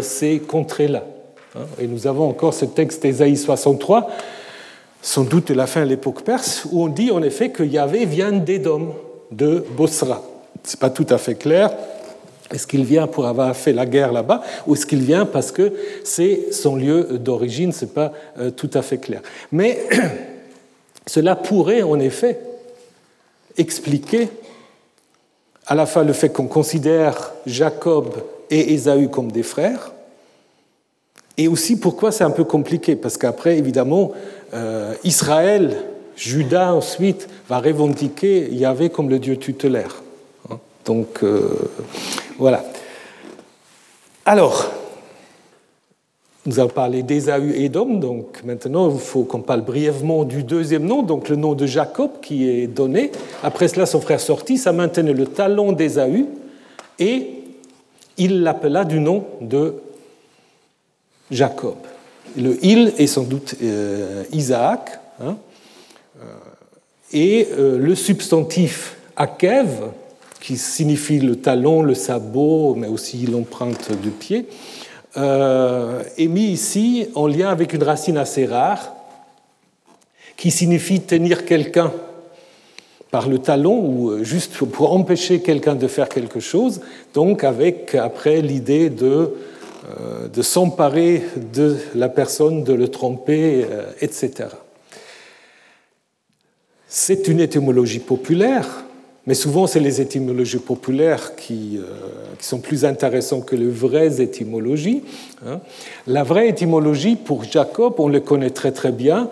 ces contrées-là. Hein? Et nous avons encore ce texte d'Ésaïe 63 sans doute de la fin de l'époque perse, où on dit en effet que Yahvé vient d'Édom, de Bosra. Ce n'est pas tout à fait clair. Est-ce qu'il vient pour avoir fait la guerre là-bas ou est-ce qu'il vient parce que c'est son lieu d'origine? Ce n'est pas euh, tout à fait clair. Mais cela pourrait en effet expliquer à la fois le fait qu'on considère Jacob et Ésaü comme des frères, et aussi pourquoi c'est un peu compliqué, parce qu'après, évidemment, euh, Israël, Judas ensuite, va revendiquer Yahvé comme le Dieu tutélaire. Hein? Donc, euh, voilà. Alors, nous avons parlé d'Ésaü et d'Homme, donc maintenant il faut qu'on parle brièvement du deuxième nom, donc le nom de Jacob qui est donné. Après cela, son frère sortit, ça maintenait le talon d'Ésaü et il l'appela du nom de Jacob. Le il est sans doute euh, Isaac, hein. euh, et euh, le substantif akev, qui signifie le talon, le sabot, mais aussi l'empreinte de pied, est mis ici en lien avec une racine assez rare, qui signifie tenir quelqu'un par le talon ou juste pour empêcher quelqu'un de faire quelque chose, donc avec après l'idée de euh, de s'emparer de la personne, de le tromper, euh, etc. C'est une étymologie populaire, mais souvent c'est les étymologies populaires qui, euh, sont plus intéressantes que les vraies étymologies. Hein. La vraie étymologie pour Jacob, on le connaît très très bien,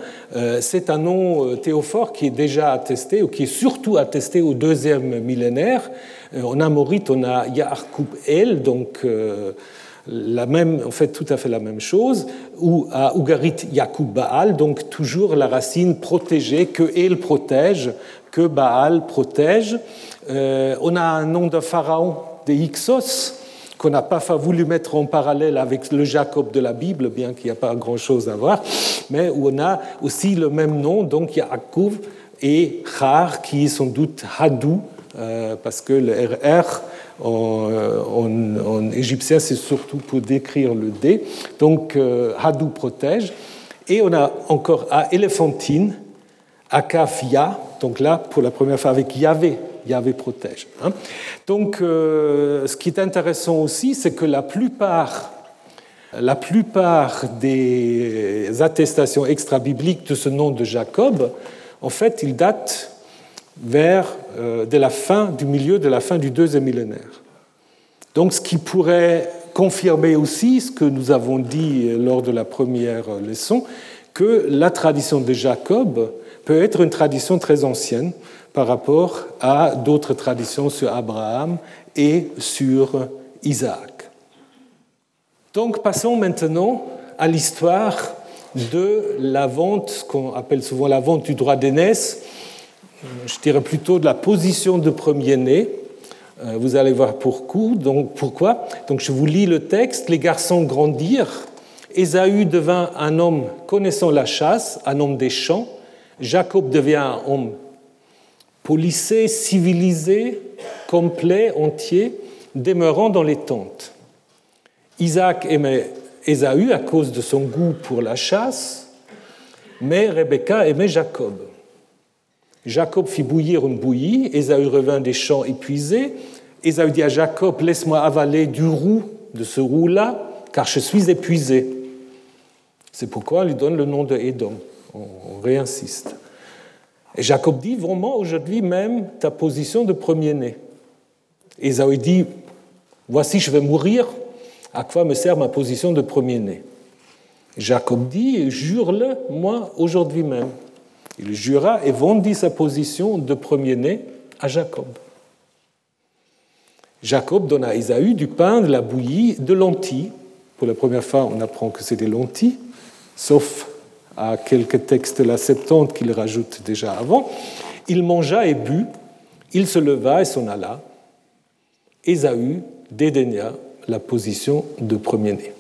c'est un nom théophore qui est déjà attesté, ou qui est surtout attesté au deuxième millénaire. En amorite, on a Yaakub El, donc la même, en fait tout à fait la même chose, ou à Ugarit Yakoub Baal, donc toujours la racine protégée, que El protège, que Baal protège. Euh, on a un nom de pharaon, de Ixos, qu'on n'a pas voulu mettre en parallèle avec le Jacob de la Bible, bien qu'il n'y a pas grand-chose à voir, mais où on a aussi le même nom, donc Yaakov et Char, qui est sans doute Hadou, euh, parce que le RR euh, en, égyptien, c'est surtout pour décrire le D. Donc euh, Hadou protège. Et on a encore à éléphantine, Akafia, donc là, pour la première fois avec Yahvé, Yahvé protège. Hein. Donc, euh, ce qui est intéressant aussi, c'est que la plupart, la plupart des attestations extra-bibliques de ce nom de Jacob, en fait, ils datent vers euh, la fin, du milieu de la fin du deuxième millénaire. Donc, ce qui pourrait confirmer aussi ce que nous avons dit lors de la première leçon, que la tradition de Jacob peut être une tradition très ancienne par rapport à d'autres traditions sur Abraham et sur Isaac. Donc passons maintenant à l'histoire de la vente, ce qu'on appelle souvent la vente du droit d'aînesse, je dirais plutôt de la position de premier-né. Euh, vous allez voir pourquoi. Donc, pourquoi. Donc je vous lis le texte. Les garçons grandirent. Ésaü devint un homme connaissant la chasse, un homme des champs. Jacob devient un homme policé, civilisé, complet, entier, demeurant dans les tentes. Isaac aimait Ésaü à cause de son goût pour la chasse, mais Rebecca aimait Jacob. Jacob fit bouillir une bouillie, Ésaü revint des champs épuisés. Ésaü dit à Jacob, laisse-moi avaler du roux, de ce roux-là, car je suis épuisé. C'est pourquoi on lui donne le nom de Édom. On réinsiste. Et Jacob dit vraiment aujourd'hui même ta position de premier-né. Ésaü dit Voici, je vais mourir, à quoi me sert ma position de premier-né? Jacob dit Jure-le, moi, aujourd'hui même. Il jura et vendit sa position de premier-né à Jacob. Jacob donne à Ésaü du pain, de la bouillie, de lentilles. Pour la première fois, on apprend que c'est des lentilles, sauf à quelques textes de la Septante qu'il rajoute déjà avant. Il mangea et but, il se leva et s'en alla. Ésaü dédaigna la position de premier-né.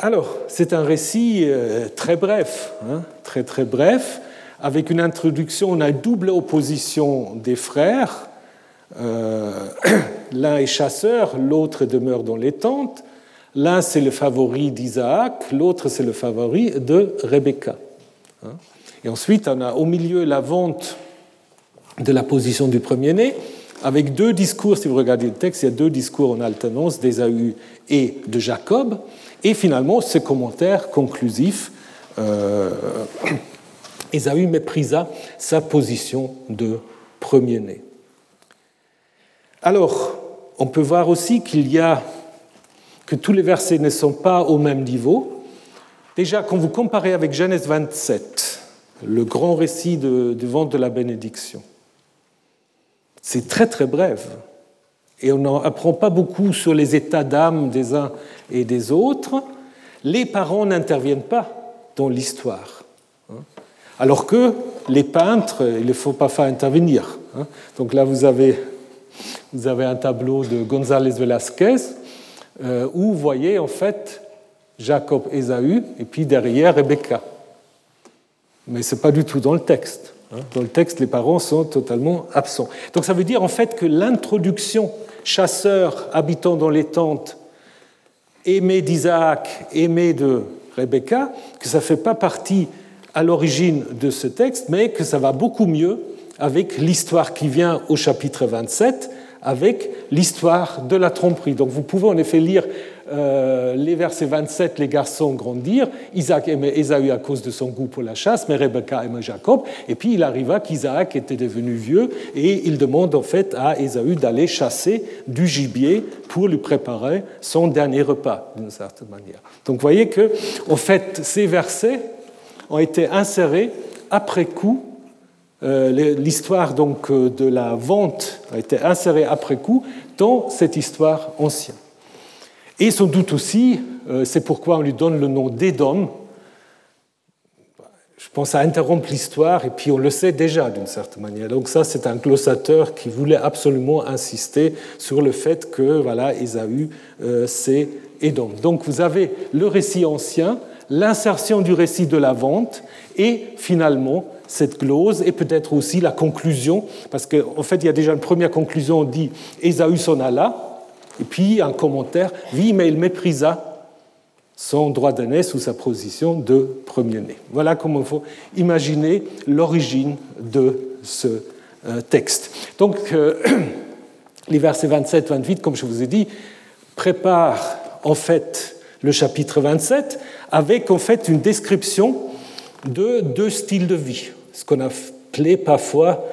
Alors, c'est un récit euh, très bref, hein, très très bref, avec une introduction, on a une double opposition des frères. Euh, l'un est chasseur, l'autre demeure dans les tentes. L'un c'est le favori d'Isaac, l'autre c'est le favori de Rebecca. Hein. Et ensuite, on a au milieu la vente de la position du premier-né, avec deux discours, si vous regardez le texte, il y a deux discours en alternance d'Ésaü et de Jacob. Et finalement, ce commentaire conclusif, euh, Ésaü méprisa sa position de premier-né. Alors, on peut voir aussi qu'il y a que tous les versets ne sont pas au même niveau. Déjà, quand vous comparez avec Genèse 27, le grand récit du vent de la bénédiction, c'est très très bref. Et on n'apprend pas beaucoup sur les états d'âme des uns et des autres, les parents n'interviennent pas dans l'histoire. Hein. Alors que les peintres, il ne faut pas faire intervenir. Hein. Donc là, vous avez, vous avez un tableau de González Velázquez euh, où vous voyez en fait Jacob Ésaü et puis derrière Rebecca. Mais ce n'est pas du tout dans le texte. Hein. Dans le texte, les parents sont totalement absents. Donc ça veut dire en fait que l'introduction chasseur habitant dans les tentes aimé d'Isaac, aimé de Rebecca, que ça ne fait pas partie à l'origine de ce texte, mais que ça va beaucoup mieux avec l'histoire qui vient au chapitre 27, avec l'histoire de la tromperie. Donc vous pouvez en effet lire euh, les versets 27, les garçons grandirent, Isaac aimait Ésaü à cause de son goût pour la chasse, mais Rebecca aimait Jacob, et puis il arriva qu'Isaac était devenu vieux, et il demande en fait à Ésaü d'aller chasser du gibier pour lui préparer son dernier repas, d'une certaine manière. Donc vous voyez que, en fait, ces versets ont été insérés après coup euh, l'histoire donc euh, de la vente a été insérée après coup dans cette histoire ancienne. Et sans doute aussi, euh, c'est pourquoi on lui donne le nom d'Édom. Je pense à interrompre l'histoire, et puis on le sait déjà d'une certaine manière. Donc ça, c'est un glossateur qui voulait absolument insister sur le fait que voilà, Ésaü, euh, c'est Édom. Donc vous avez le récit ancien, l'insertion du récit de la vente, et finalement cette glose, et peut-être aussi la conclusion, parce qu'en fait, il y a déjà une première conclusion, on dit Ésaü s'en alla, et puis un commentaire, oui, mais il méprisa son droit d'aînesse ou sa position de premier-né. Voilà comment il faut imaginer l'origine de ce euh, texte. Donc, euh, les versets 27-28, comme je vous ai dit, préparent en fait le chapitre 27 avec en fait une description de deux styles de vie, ce qu'on appelait parfois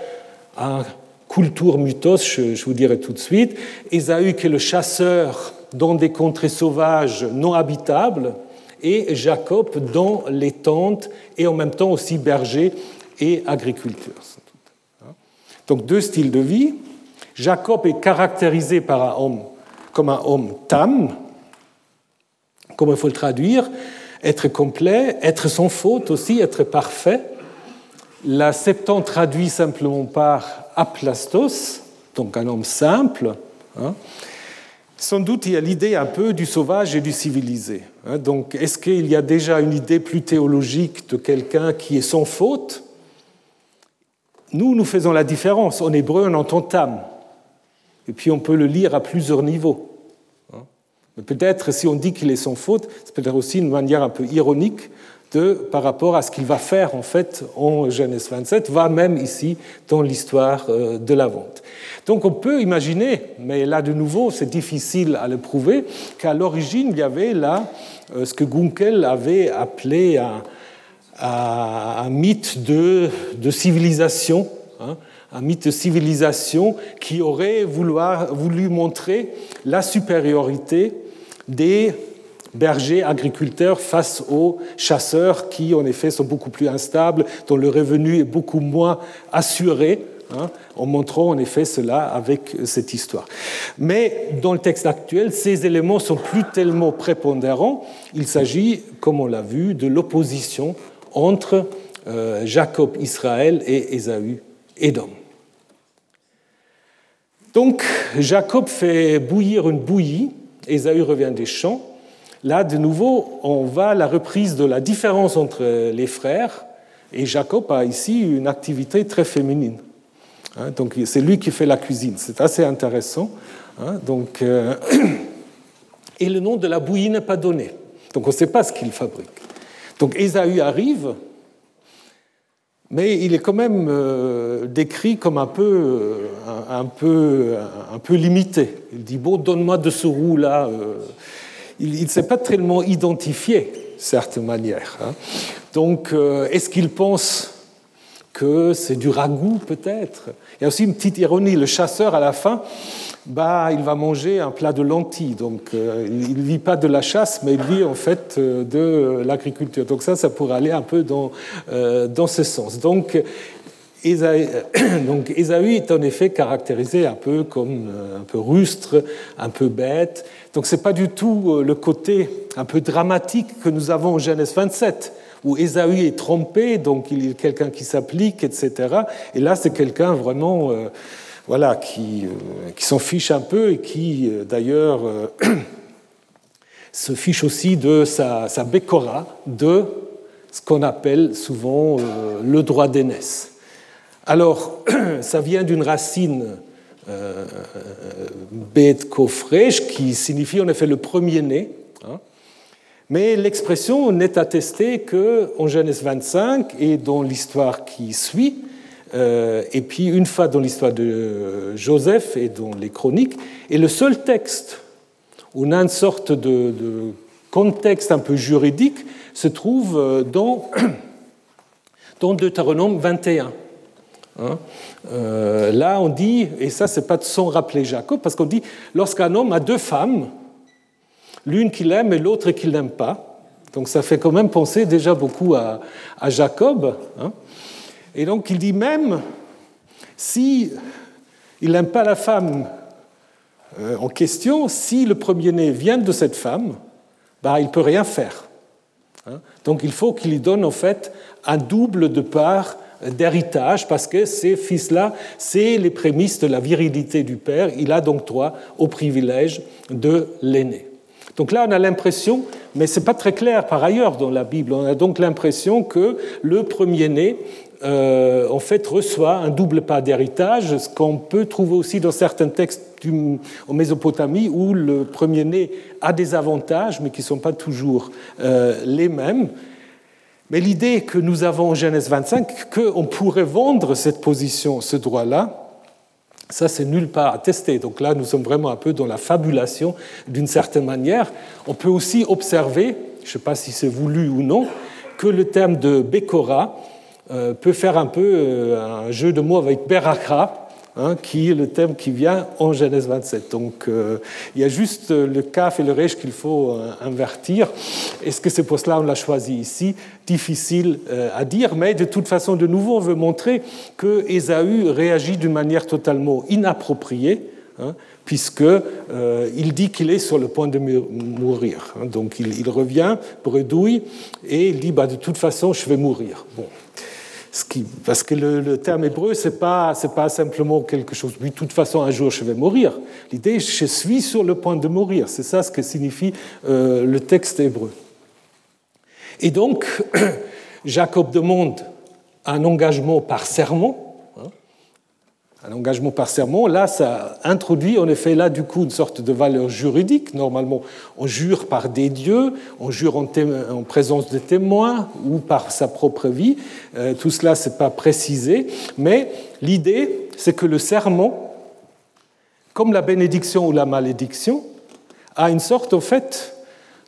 un culture mutos, je, vous dirai tout de suite. Ésaü qui est le chasseur dans des contrées sauvages non habitables, et Jacob dans les tentes, et en même temps aussi berger et agriculteur. Donc deux styles de vie. Jacob est caractérisé par un homme, comme un homme tam, comment il faut le traduire, être complet, être sans faute aussi, être parfait. La Septante traduit simplement par aplastos, donc un homme simple. Hein. Sans doute, il y a l'idée un peu du sauvage et du civilisé. Hein. Donc, est-ce qu'il y a déjà une idée plus théologique de quelqu'un qui est sans faute? Nous, nous faisons la différence. En hébreu, on entend tam. Et puis, on peut le lire à plusieurs niveaux. Hein. Mais peut-être, si on dit qu'il est sans faute, c'est peut-être aussi une manière un peu ironique par rapport à ce qu'il va faire en fait en Genèse 27, va même ici dans l'histoire euh, de la vente. Donc on peut imaginer, mais là de nouveau c'est difficile à le prouver, qu'à l'origine il y avait là euh, ce que Gunkel avait appelé un, mythe de, de civilisation. Hein, un mythe de civilisation qui aurait voulu montrer la supériorité des bergers, agriculteurs face aux chasseurs qui, en effet, sont beaucoup plus instables, dont le revenu est beaucoup moins assuré, hein, en montrant en effet cela avec cette histoire. Mais dans le texte actuel, ces éléments sont plus tellement prépondérants. Il s'agit, comme on l'a vu, de l'opposition entre euh, Jacob, Israël et Ésaü, Édom. Donc Jacob fait bouillir une bouillie, Ésaü revient des champs, Là, de nouveau, on va à la reprise de la différence entre les frères, et Jacob a ici une activité très féminine. Hein, donc c'est lui qui fait la cuisine, c'est assez intéressant. Hein, donc, euh, et le nom de la bouillie n'est pas donné, donc on ne sait pas ce qu'il fabrique. Donc Ésaü arrive, mais il est quand même euh, décrit comme un peu, euh, un, peu, un peu limité. Il dit, bon, donne-moi de ce roux-là il ne s'est pas tellement identifié, de certaine manière. Hein. Donc, euh, est-ce qu'il pense que c'est du ragoût, peut-être? Il y a aussi une petite ironie. Le chasseur, à la fin, bah, il va manger un plat de lentilles. Donc, euh, il ne vit pas de la chasse, mais il vit en fait euh, de l'agriculture. Donc, ça, ça pourrait aller un peu dans, ce sens. Donc, donc Ésaü est en effet caractérisé un peu comme un peu rustre, un peu bête. Donc ce n'est pas du tout euh, le côté un peu dramatique que nous avons en Genèse 27, où Ésaü est trompé, donc il est quelqu'un qui s'applique, etc. Et là, c'est quelqu'un vraiment euh, voilà, qui, euh, qui s'en fiche un peu et qui, d'ailleurs, se fiche aussi de sa, sa bécora, de ce qu'on appelle souvent le droit d'aînesse. Alors, ça vient d'une racine euh, bête fresh qui signifie en effet le premier-né. Hein. Mais l'expression n'est attestée qu'en Genèse 25 et dans l'histoire qui suit, euh, et puis une fois dans l'histoire de Joseph et dans les chroniques, et le seul texte où on a une sorte de, contexte un peu juridique se trouve euh, dans, dans Deutéronome 21. Hein. Euh, là, on dit, et ça, c'est pas son rappeler Jacob, parce qu'on dit, lorsqu'un homme a deux femmes, l'une qu'il aime et l'autre qu'il n'aime pas, donc ça fait quand même penser déjà beaucoup à, Jacob. Hein. et donc il dit même, si il n'aime pas la femme euh, en question, si le premier-né vient de cette femme, bah, il peut rien faire. Hein. Donc il faut qu'il lui donne en fait un double de part d'héritage parce que ces fils-là, c'est les prémices de la virilité du père. Il a donc droit au privilège de l'aîné. Donc là, on a l'impression, mais ce n'est pas très clair par ailleurs dans la Bible, on a donc l'impression que le premier-né euh, en fait, reçoit un double pas d'héritage, ce qu'on peut trouver aussi dans certains textes en Mésopotamie où le premier-né a des avantages, mais qui ne sont pas toujours euh, les mêmes. Mais l'idée que nous avons en Genèse 25, qu'on pourrait vendre cette position, ce droit-là, ça, c'est nulle part attesté. Donc là, nous sommes vraiment un peu dans la fabulation d'une certaine manière. On peut aussi observer, je ne sais pas si c'est voulu ou non, que le terme de Bekora, euh, peut faire un peu euh, un jeu de mots avec Berakra, hein, qui est le thème qui vient en Genèse 27. Donc euh, il y a juste le kaf et le resh qu'il faut invertir. Est-ce que c'est pour cela qu'on l'a choisi ici? Difficile à dire, mais de toute façon, de nouveau, on veut montrer que Ésaü réagit d'une manière totalement inappropriée. Hein, puisqu'il dit qu'il est sur le point de mourir. Hein. donc il, revient, bredouille, et il dit bah, de toute façon, je vais mourir. Bon, parce que le, terme hébreu, ce n'est pas, pas simplement quelque chose, de toute façon, un jour, je vais mourir. L'idée, je suis sur le point de mourir. C'est ça ce que signifie euh, le texte hébreu. Et donc, Jacob demande un engagement par serment un engagement par serment, là, ça introduit en effet là du coup une sorte de valeur juridique. Normalement, on jure par des dieux, on jure en, en présence de témoins ou par sa propre vie. Euh, tout cela, c'est pas précisé, mais l'idée, c'est que le serment, comme la bénédiction ou la malédiction, a une sorte, en fait,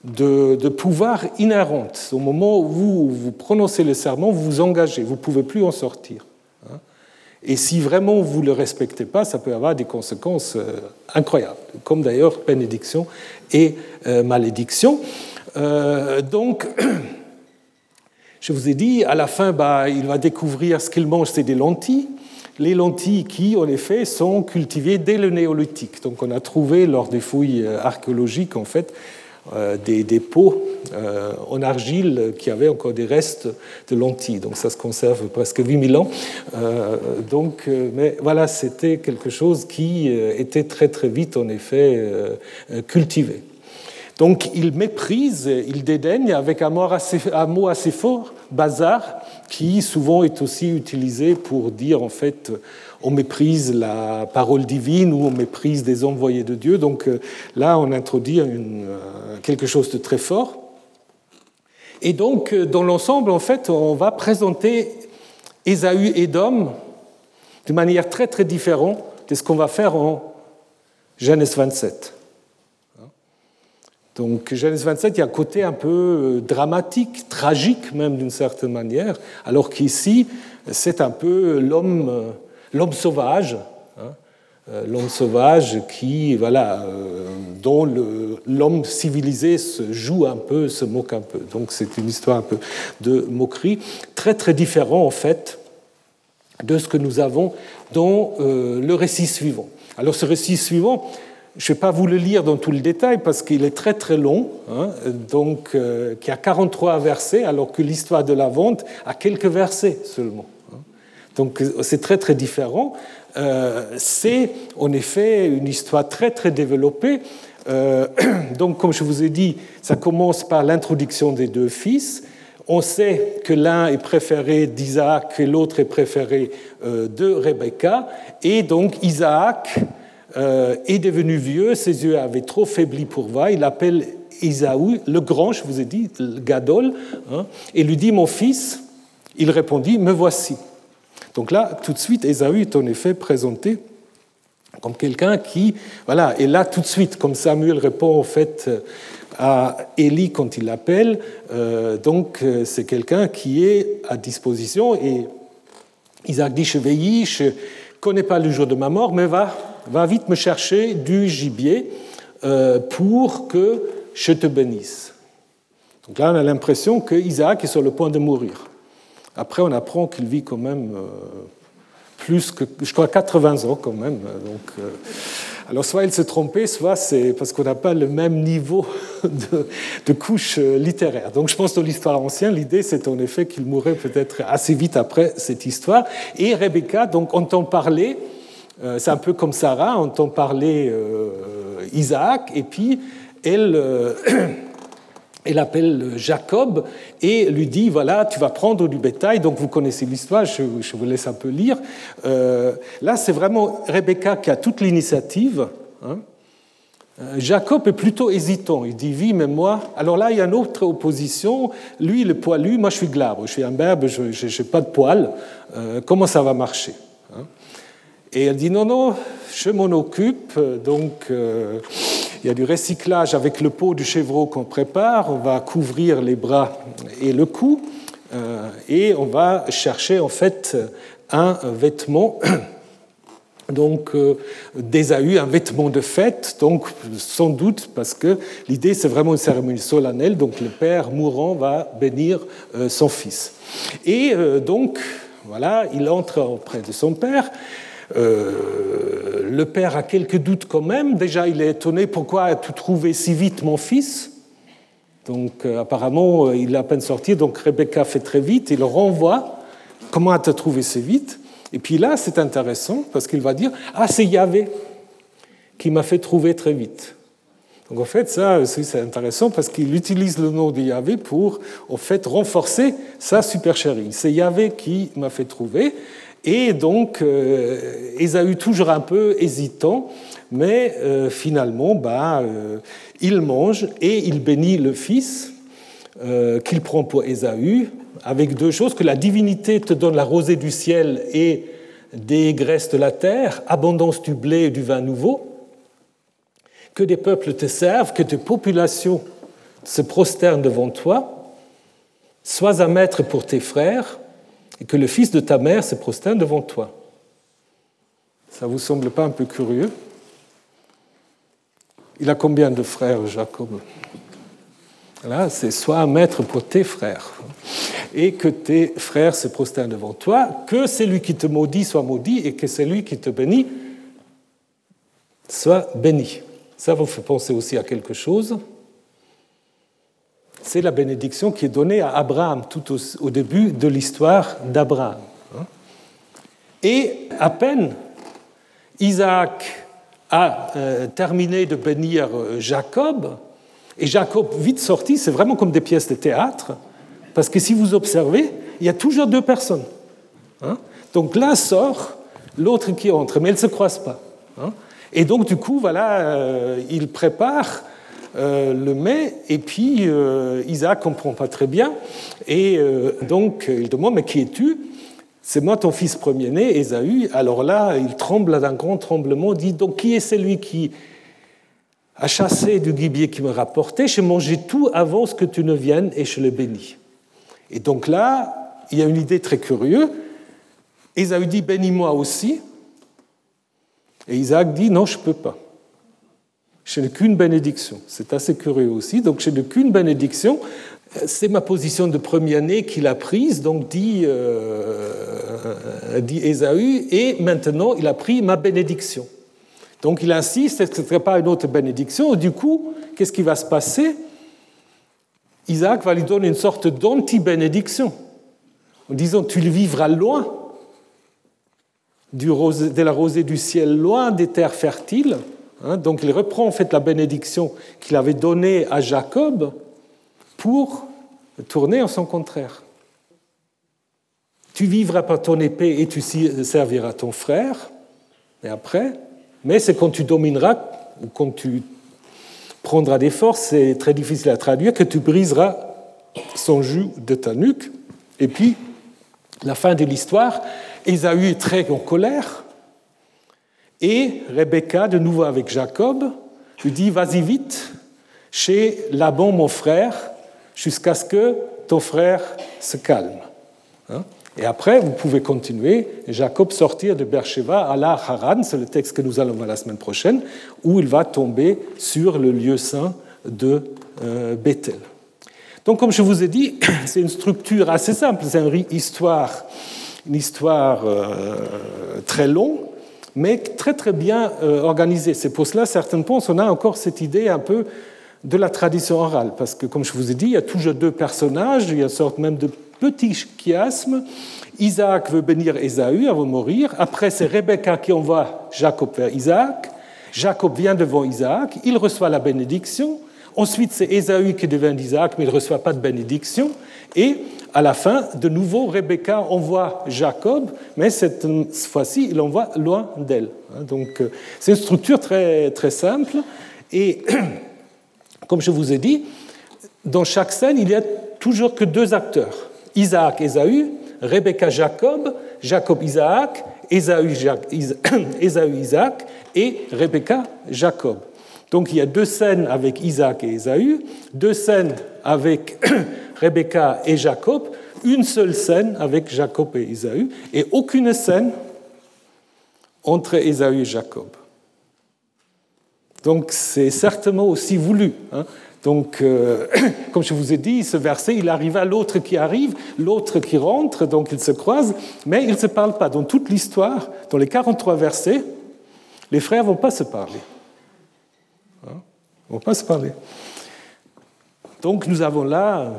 de, de pouvoir inhérente. Au moment où vous, vous prononcez le serment, vous vous engagez, vous ne pouvez plus en sortir. Et si vraiment vous ne le respectez pas, ça peut avoir des conséquences euh, incroyables, comme d'ailleurs bénédiction et euh, malédiction. Euh, donc, je vous ai dit, à la fin, bah, il va découvrir ce qu'il mange, c'est des lentilles. Les lentilles qui, en effet, sont cultivées dès le néolithique. Donc, on a trouvé lors des fouilles archéologiques, en fait, des, pots euh, en argile qui avaient encore des restes de lentilles. Donc ça se conserve presque 8000 ans. Euh, donc, mais voilà, c'était quelque chose qui était très très vite en effet cultivé. Donc il méprise, il dédaigne avec un mot assez, un mot assez fort, bazar, qui souvent est aussi utilisé pour dire en fait on méprise la parole divine ou on méprise des envoyés de Dieu. Donc euh, là, on introduit euh, quelque chose de très fort. Et donc, euh, dans l'ensemble, en fait, on va présenter Ésaü et Dom de manière très très différente de ce qu'on va faire en Genèse 27. Donc Genèse 27, il y a un côté un peu dramatique, tragique même d'une certaine manière, alors qu'ici, c'est un peu l'homme l'homme sauvage, hein, euh, l'homme sauvage qui, voilà, euh, dont l'homme civilisé se joue un peu, se moque un peu. Donc c'est une histoire un peu de moquerie, très très différent en fait de ce que nous avons dans euh, le récit suivant. Alors ce récit suivant, je ne vais pas vous le lire dans tout le détail parce qu'il est très très long, hein, donc qui a 43 versets, alors que l'histoire de la vente a quelques versets seulement. Donc c'est très très différent. Euh, c'est en effet une histoire très très développée. Euh, donc comme je vous ai dit, ça commence par l'introduction des deux fils. On sait que l'un est préféré d'Isaac et l'autre est préféré euh, de Rebecca. Et donc Isaac est devenu vieux, ses yeux avaient trop faibli pour voir. Il appelle Isaou, le grand, je vous ai dit, Gadol, hein, et lui dit Mon fils, il répondit Me voici. Donc là, tout de suite, Ésaü est en effet présenté comme quelqu'un qui, voilà, et là tout de suite, comme Samuel répond en fait à Élie quand il l'appelle, euh, donc euh, c'est quelqu'un qui est à disposition et Isaac dit je veille, je connais pas le jour de ma mort, mais va, va vite me chercher du gibier euh, pour que je te bénisse. Donc là, on a l'impression que Isaac est sur le point de mourir. Après, on apprend qu'il vit quand même euh, plus que, je crois, 80 ans quand même. Donc, euh, Alors soit il s'est trompé, soit c'est parce qu'on n'a pas le même niveau de, de, couche littéraire. Donc je pense que dans l'histoire ancienne, l'idée c'est en effet qu'il mourrait peut-être assez vite après cette histoire. Et Rebecca donc entend parler, c'est un peu comme Sarah, entend parler euh, Isaac, et puis elle... Euh, elle appelle Jacob et lui dit, voilà, tu vas prendre du bétail. Donc vous connaissez l'histoire, je, vous laisse un peu lire. Euh, là, c'est vraiment Rebecca qui a toute l'initiative. Hein. Euh, Jacob est plutôt hésitant. Il dit, oui, mais moi... Alors là, il y a une autre opposition. Lui, le poilu, moi, je suis glabre, je suis un berbe, je n'ai pas de poils. Euh, comment ça va marcher? Et elle dit, non, non, je m'en occupe. Donc... Il y a du recyclage avec le pot du chevreau qu'on prépare. On va couvrir les bras et le cou. Euh, et on va chercher en fait un vêtement. Donc, euh, d'Ésaü, un vêtement de fête, donc sans doute parce que l'idée c'est vraiment une cérémonie solennelle, donc le père mourant va bénir euh, son fils. Et donc, voilà, il entre auprès de son père. Euh, le père a quelques doutes quand même. Déjà, il est étonné pourquoi as-tu trouvé si vite mon fils? Donc, euh, apparemment, euh, il est à peine sorti. Donc, Rebecca fait très vite. Il renvoie. Comment as-tu trouvé si vite? Et puis là, c'est intéressant parce qu'il va dire Ah, c'est Yahvé qui m'a fait trouver très vite. Donc en fait, ça, c'est intéressant parce qu'il utilise le nom de Yahvé pour, en fait, renforcer sa supercherie. C'est Yahvé qui m'a fait trouver. Et donc, euh, Ésaü, toujours un peu hésitant, mais euh, finalement, bah, euh, il mange et il bénit le fils qu'il prend pour Ésaü, avec deux choses, que la divinité te donne la rosée du ciel et des graisses de la terre, abondance du blé et du vin nouveau, que des peuples te servent, que des populations se prosternent devant toi, sois un maître pour tes frères, et que le fils de ta mère se prosterne devant toi. Ça vous semble pas un peu curieux? Il a combien de frères, Jacob? Là, c'est soit un maître pour tes frères, et que tes frères se prosternent devant toi, que celui qui te maudit soit maudit, et que celui qui te bénit soit béni. Ça vous fait penser aussi à quelque chose? C'est la bénédiction qui est donnée à Abraham tout au, début de l'histoire d'Abraham. Et à peine Isaac a euh, terminé de bénir euh, Jacob, et Jacob vite sorti, c'est vraiment comme des pièces de théâtre, parce que si vous observez, il y a toujours deux personnes. Hein. donc l'un sort, l'autre qui entre, mais elles ne se croisent pas. Hein. et donc du coup, voilà, euh, il prépare le met, et puis euh, Isaac comprend pas très bien, et euh, donc il demande, mais qui es-tu? C'est moi ton fils premier-né, Ésaü. Alors là, il tremble d'un grand tremblement, dit, donc qui est celui qui a chassé du gibier qui me rapportait? J'ai mangé tout avant que tu ne viennes, et je le bénis. Et donc là, il y a une idée très curieuse. Ésaü dit, bénis-moi aussi. Et Isaac dit, non, je ne peux pas. Je n'ai qu'une bénédiction. C'est assez curieux aussi. Donc, je n'ai qu'une bénédiction. C'est ma position de premier-né qu'il a prise, donc dit, euh, dit Ésaü, et maintenant il a pris ma bénédiction. Donc il insiste, est-ce que ce ne serait pas une autre bénédiction? Du coup, qu'est-ce qui va se passer? Isaac va lui donner une sorte d'anti-bénédiction, en disant Tu le vivras loin de la rosée du ciel, loin des terres fertiles. Hein, donc il reprend en fait la bénédiction qu'il avait donnée à Jacob pour tourner en son contraire. Tu vivras par ton épée et tu serviras ton frère, et après, mais c'est quand tu domineras, ou quand tu prendras des forces, c'est très difficile à traduire, que tu briseras son joug de ta nuque. Et puis, la fin de l'histoire, Ésaü est très en colère, et Rebecca, de nouveau avec Jacob, lui dit Vas-y vite chez Laban, mon frère, jusqu'à ce que ton frère se calme. Hein? Et après, vous pouvez continuer. Jacob sortir de Beersheba à la Haran, c'est le texte que nous allons voir la semaine prochaine, où il va tomber sur le lieu saint de euh, Bethel. Donc, comme je vous ai dit, c'est une structure assez simple, c'est une histoire, une histoire euh, très longue, mais très très bien organisé. C'est pour cela, certains pensent, on a encore cette idée un peu de la tradition orale, parce que comme je vous ai dit, il y a toujours deux personnages, il y a une sorte même de petit chiasme. Isaac veut bénir Ésaü avant de mourir. Après, c'est Rebecca qui envoie Jacob vers Isaac. Jacob vient devant Isaac, il reçoit la bénédiction. Ensuite, c'est Ésaü qui devient Isaac, mais il ne reçoit pas de bénédiction. Et à la fin, de nouveau, Rebecca envoie Jacob, mais cette fois-ci, il envoie loin d'elle. Donc, euh, c'est une structure très, très simple. Et comme je vous ai dit, dans chaque scène, il n'y a toujours que deux acteurs Isaac, Ésaü, Rebecca, Jacob, Jacob, Isaac, Ésaü, Isaac et Rebecca, Jacob. Donc il y a deux scènes avec Isaac et Ésaü, deux scènes avec Rebecca et Jacob, une seule scène avec Jacob et Ésaü, et aucune scène entre Ésaü et Jacob. Donc c'est certainement aussi voulu. Hein. Donc, euh, comme je vous ai dit, ce verset, il arrive à l'autre qui arrive, l'autre qui rentre, donc ils se croisent, mais ils ne se parlent pas. Dans toute l'histoire, dans les 43 versets, les frères ne vont pas se parler. Hein ils ne vont pas se parler. Donc, nous avons là,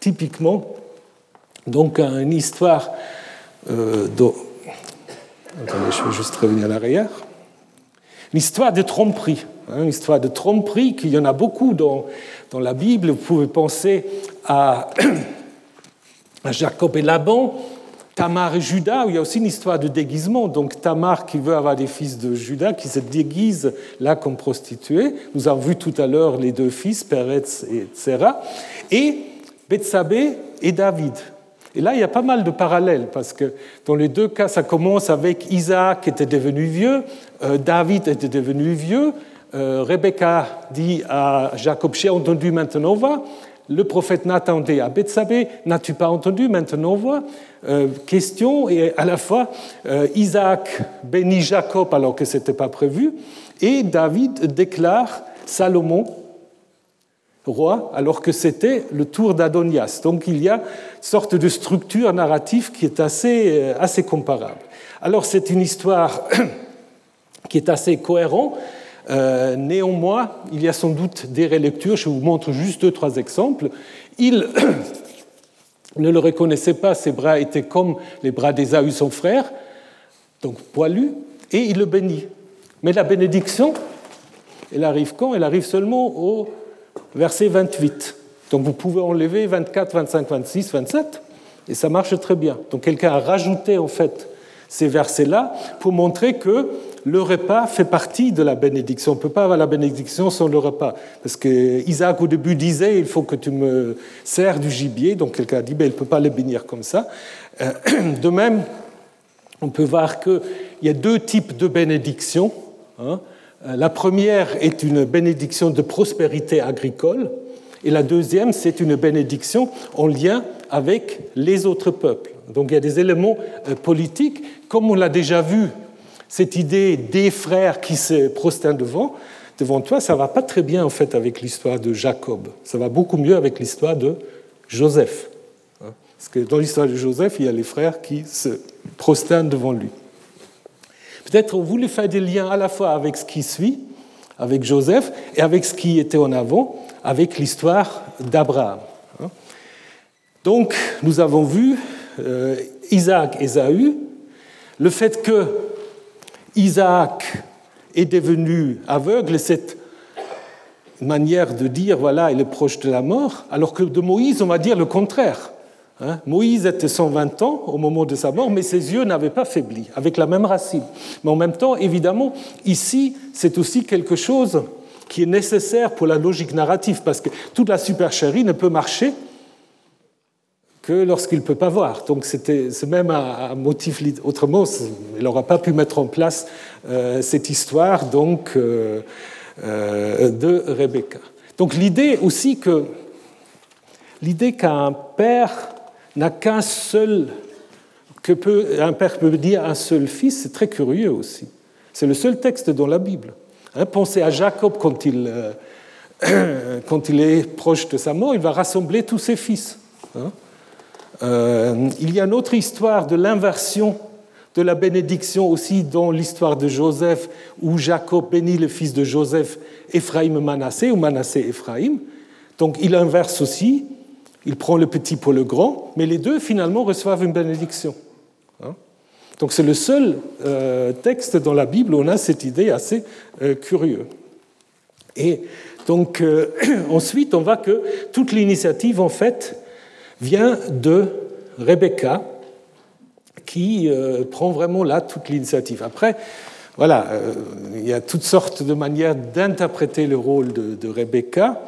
typiquement, donc une histoire euh, Attendez, je vais juste revenir à l'arrière. L'histoire de tromperie. Hein, une histoire de tromperie, qu'il y en a beaucoup dans, dans la Bible. Vous pouvez penser à, à Jacob et Laban, Tamar et Judas, où il y a aussi une histoire de déguisement. Donc Tamar qui veut avoir des fils de Judas, qui se déguise là comme prostituée. Nous avons vu tout à l'heure les deux fils, Peretz et Tsera. Et Bethsabée et David. Et là, il y a pas mal de parallèles, parce que dans les deux cas, ça commence avec Isaac qui était devenu vieux, euh, David était devenu vieux, euh, Rebecca dit à Jacob, j'ai entendu, maintenant va. Le prophète Nathan dit à Bethsabée, n'as-tu pas entendu, maintenant va. Euh, question, et à la fois, euh, Isaac bénit Jacob alors que ce n'était pas prévu, et David déclare Salomon roi, alors que c'était le tour d'Adonias. Donc il y a une sorte de structure narrative qui est assez, assez comparable. Alors c'est une histoire qui est assez cohérente euh, néanmoins, il y a sans doute des relectures, je vous montre juste deux, trois exemples. Il ne le reconnaissait pas, ses bras étaient comme les bras d'Ésaü, son frère, donc poilus, et il le bénit. Mais la bénédiction, elle arrive quand? Elle arrive seulement au verset 28. Donc vous pouvez enlever 24, 25, 26, 27, et ça marche très bien. Donc quelqu'un a rajouté en fait ces versets-là pour montrer que le repas fait partie de la bénédiction. On ne peut pas avoir la bénédiction sans le repas. Parce que Isaac, au début, disait il faut que tu me sers du gibier. Donc quelqu'un a dit ben, il ne peut pas le bénir comme ça. Euh, de même, on peut voir qu'il y a deux types de bénédictions. Hein. Euh, la première est une bénédiction de prospérité agricole. Et la deuxième, c'est une bénédiction en lien avec les autres peuples. Donc il y a des éléments euh, politiques, comme on l'a déjà vu cette idée des frères qui se prosternent devant, devant toi, ça va pas très bien en fait avec l'histoire de Jacob. Ça va beaucoup mieux avec l'histoire de Joseph. Hein. Parce que dans l'histoire de Joseph, il y a les frères qui se prosternent devant lui. Peut-être on voulait faire des liens à la fois avec ce qui suit, avec Joseph, et avec ce qui était en avant, avec l'histoire d'Abraham. Hein. Donc, nous avons vu euh, Isaac et Ésaü, le fait que Isaac est devenu aveugle, cette manière de dire, voilà, il est proche de la mort, alors que de Moïse, on va dire le contraire. Hein. Moïse était 120 ans au moment de sa mort, mais ses yeux n'avaient pas faibli, avec la même racine. Mais en même temps, évidemment, ici, c'est aussi quelque chose qui est nécessaire pour la logique narrative, parce que toute la supercherie ne peut marcher que lorsqu'il ne peut pas voir. Donc c'est même un, motif, autrement, il n'aura pas pu mettre en place euh, cette histoire donc, euh, euh, de Rebecca. Donc l'idée aussi que l'idée qu'un père n'a qu'un seul, que peut, un père peut dire un seul fils, c'est très curieux aussi. C'est le seul texte dans la Bible. Hein, pensez à Jacob quand il, quand il est proche de sa mort, il va rassembler tous ses fils. Hein. Euh, il y a une autre histoire de l'inversion de la bénédiction aussi dans l'histoire de Joseph, où Jacob bénit le fils de Joseph, Ephraim Manassé, ou Manassé Ephraim. Donc il inverse aussi, il prend le petit pour le grand, mais les deux finalement reçoivent une bénédiction. Hein. Donc c'est le seul euh, texte dans la Bible où on a cette idée assez euh, curieuse. Et donc ensuite, on voit que toute l'initiative, en fait, vient de Rebecca, qui euh, prend vraiment là toute l'initiative. Après, voilà, euh, il y a toutes sortes de manières d'interpréter le rôle de, Rebecca.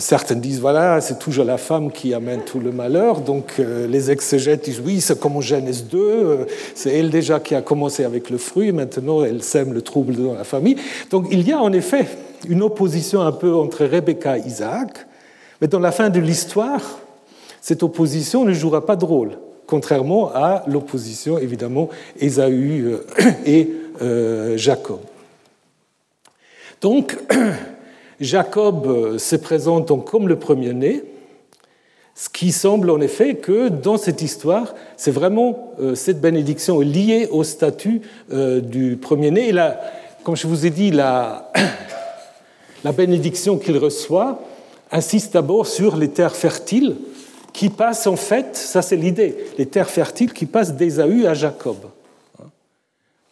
certains disent, voilà, c'est toujours la femme qui amène tout le malheur. Donc les exégètes disent, oui, c'est comme en Genèse 2, c'est elle déjà qui a commencé avec le fruit, maintenant elle sème le trouble dans la famille. Donc il y a en effet une opposition un peu entre Rebecca et Isaac, mais dans la fin de l'histoire, cette opposition ne jouera pas de rôle, contrairement à l'opposition, évidemment, Ésaü euh, et euh, Jacob. Donc, Jacob euh, se présente comme le premier-né, ce qui semble en effet que dans cette histoire, c'est vraiment cette bénédiction liée au statut du premier-né. Et là, comme je vous ai dit, la, la bénédiction qu'il reçoit insiste d'abord sur les terres fertiles qui passent en fait, ça c'est l'idée, les terres fertiles qui passent d'Ésaü à Jacob.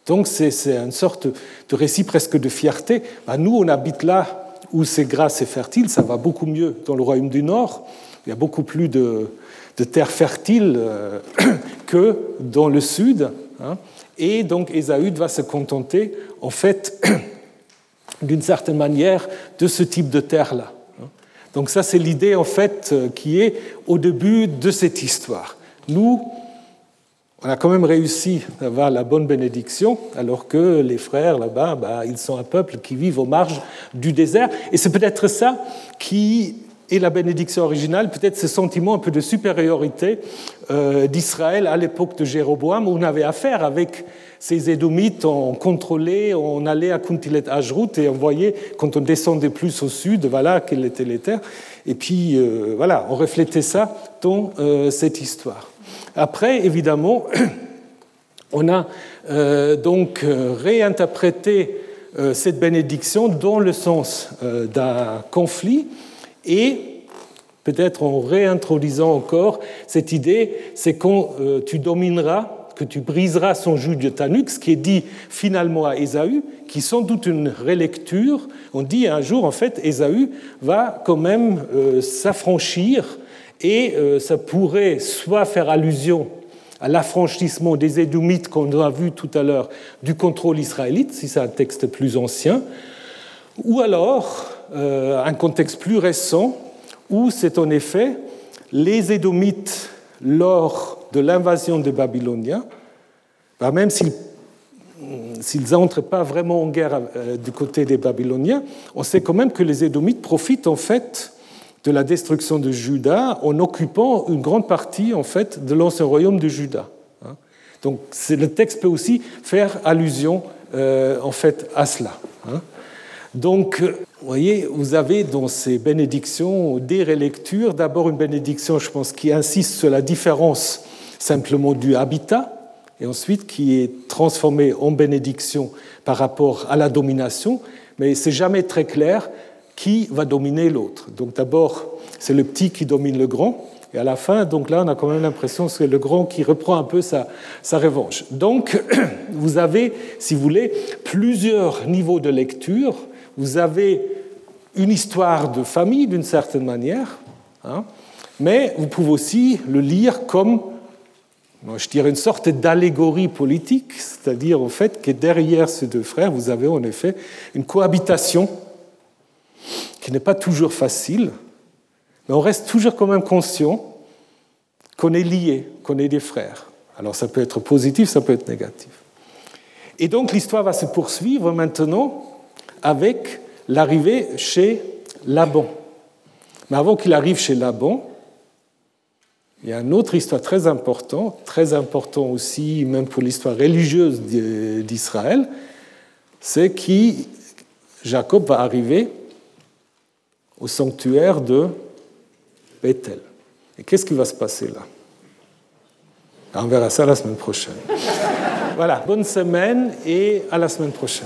Donc c'est une sorte de récit presque de fierté. Bah, nous, on habite là où c'est grasse et fertile, ça va beaucoup mieux dans le royaume du Nord. Il y a beaucoup plus de, terres fertiles euh, que dans le sud. Hein. Et donc Ésaü va se contenter, en fait, d'une certaine manière, de ce type de terre-là. Donc ça, c'est l'idée, en fait, euh, qui est au début de cette histoire. Nous, on a quand même réussi à avoir la bonne bénédiction, alors que les frères là-bas, bah, ils sont un peuple qui vit aux marges du désert. Et c'est peut-être ça qui est la bénédiction originale, peut-être ce sentiment un peu de supériorité euh, d'Israël à l'époque de Jéroboam, où on avait affaire avec ces Édomites, on contrôlait, on allait à Kuntilet Ajrut et on voyait, quand on descendait plus au sud, voilà quelles étaient les terres. Et puis, euh, voilà, on reflétait ça dans euh, cette histoire. Après, évidemment, on a donc réinterprété cette bénédiction dans le sens d'un conflit et peut-être en réintroduisant encore cette idée, c'est quand tu domineras que tu briseras son joug de Tanux, ce qui est dit finalement à Ésaü, qui sans doute une relecture. On dit un jour, en fait, Ésaü va quand même euh, s'affranchir et euh, ça pourrait soit faire allusion à l'affranchissement des Édomites qu'on a vu tout à l'heure du contrôle israélite, si c'est un texte plus ancien, ou alors euh, un contexte plus récent où c'est en effet les Édomites lors de l'invasion des Babyloniens, bah, même s'ils n'entrent pas vraiment en guerre euh, du côté des Babyloniens, on sait quand même que les Édomites profitent en fait de la destruction de Juda en occupant une grande partie en fait de l'ancien royaume de Juda. Hein. Donc le texte peut aussi faire allusion euh, en fait à cela. Hein. Donc, vous voyez, vous avez dans ces bénédictions des relectures. D'abord une bénédiction, je pense, qui insiste sur la différence simplement du habitat, et ensuite qui est transformé en bénédiction par rapport à la domination, mais c'est jamais très clair qui va dominer l'autre. Donc d'abord, c'est le petit qui domine le grand, et à la fin, donc là, on a quand même l'impression que c'est le grand qui reprend un peu sa, sa revanche. Donc, vous avez, si vous voulez, plusieurs niveaux de lecture. Vous avez une histoire de famille, d'une certaine manière, hein, mais vous pouvez aussi le lire comme je dirais une sorte d'allégorie politique, c'est-à-dire au fait que derrière ces deux frères, vous avez en effet une cohabitation qui n'est pas toujours facile, mais on reste toujours quand même conscient qu'on est liés, qu'on est des frères. Alors ça peut être positif, ça peut être négatif. Et donc l'histoire va se poursuivre maintenant avec l'arrivée chez Laban. Mais avant qu'il arrive chez Laban, il y a une autre histoire très importante, très importante aussi, même pour l'histoire religieuse d'Israël, c'est que Jacob va arriver au sanctuaire de Bethel. Et qu'est-ce qui va se passer là? On verra ça la semaine prochaine. Voilà, bonne semaine et à la semaine prochaine.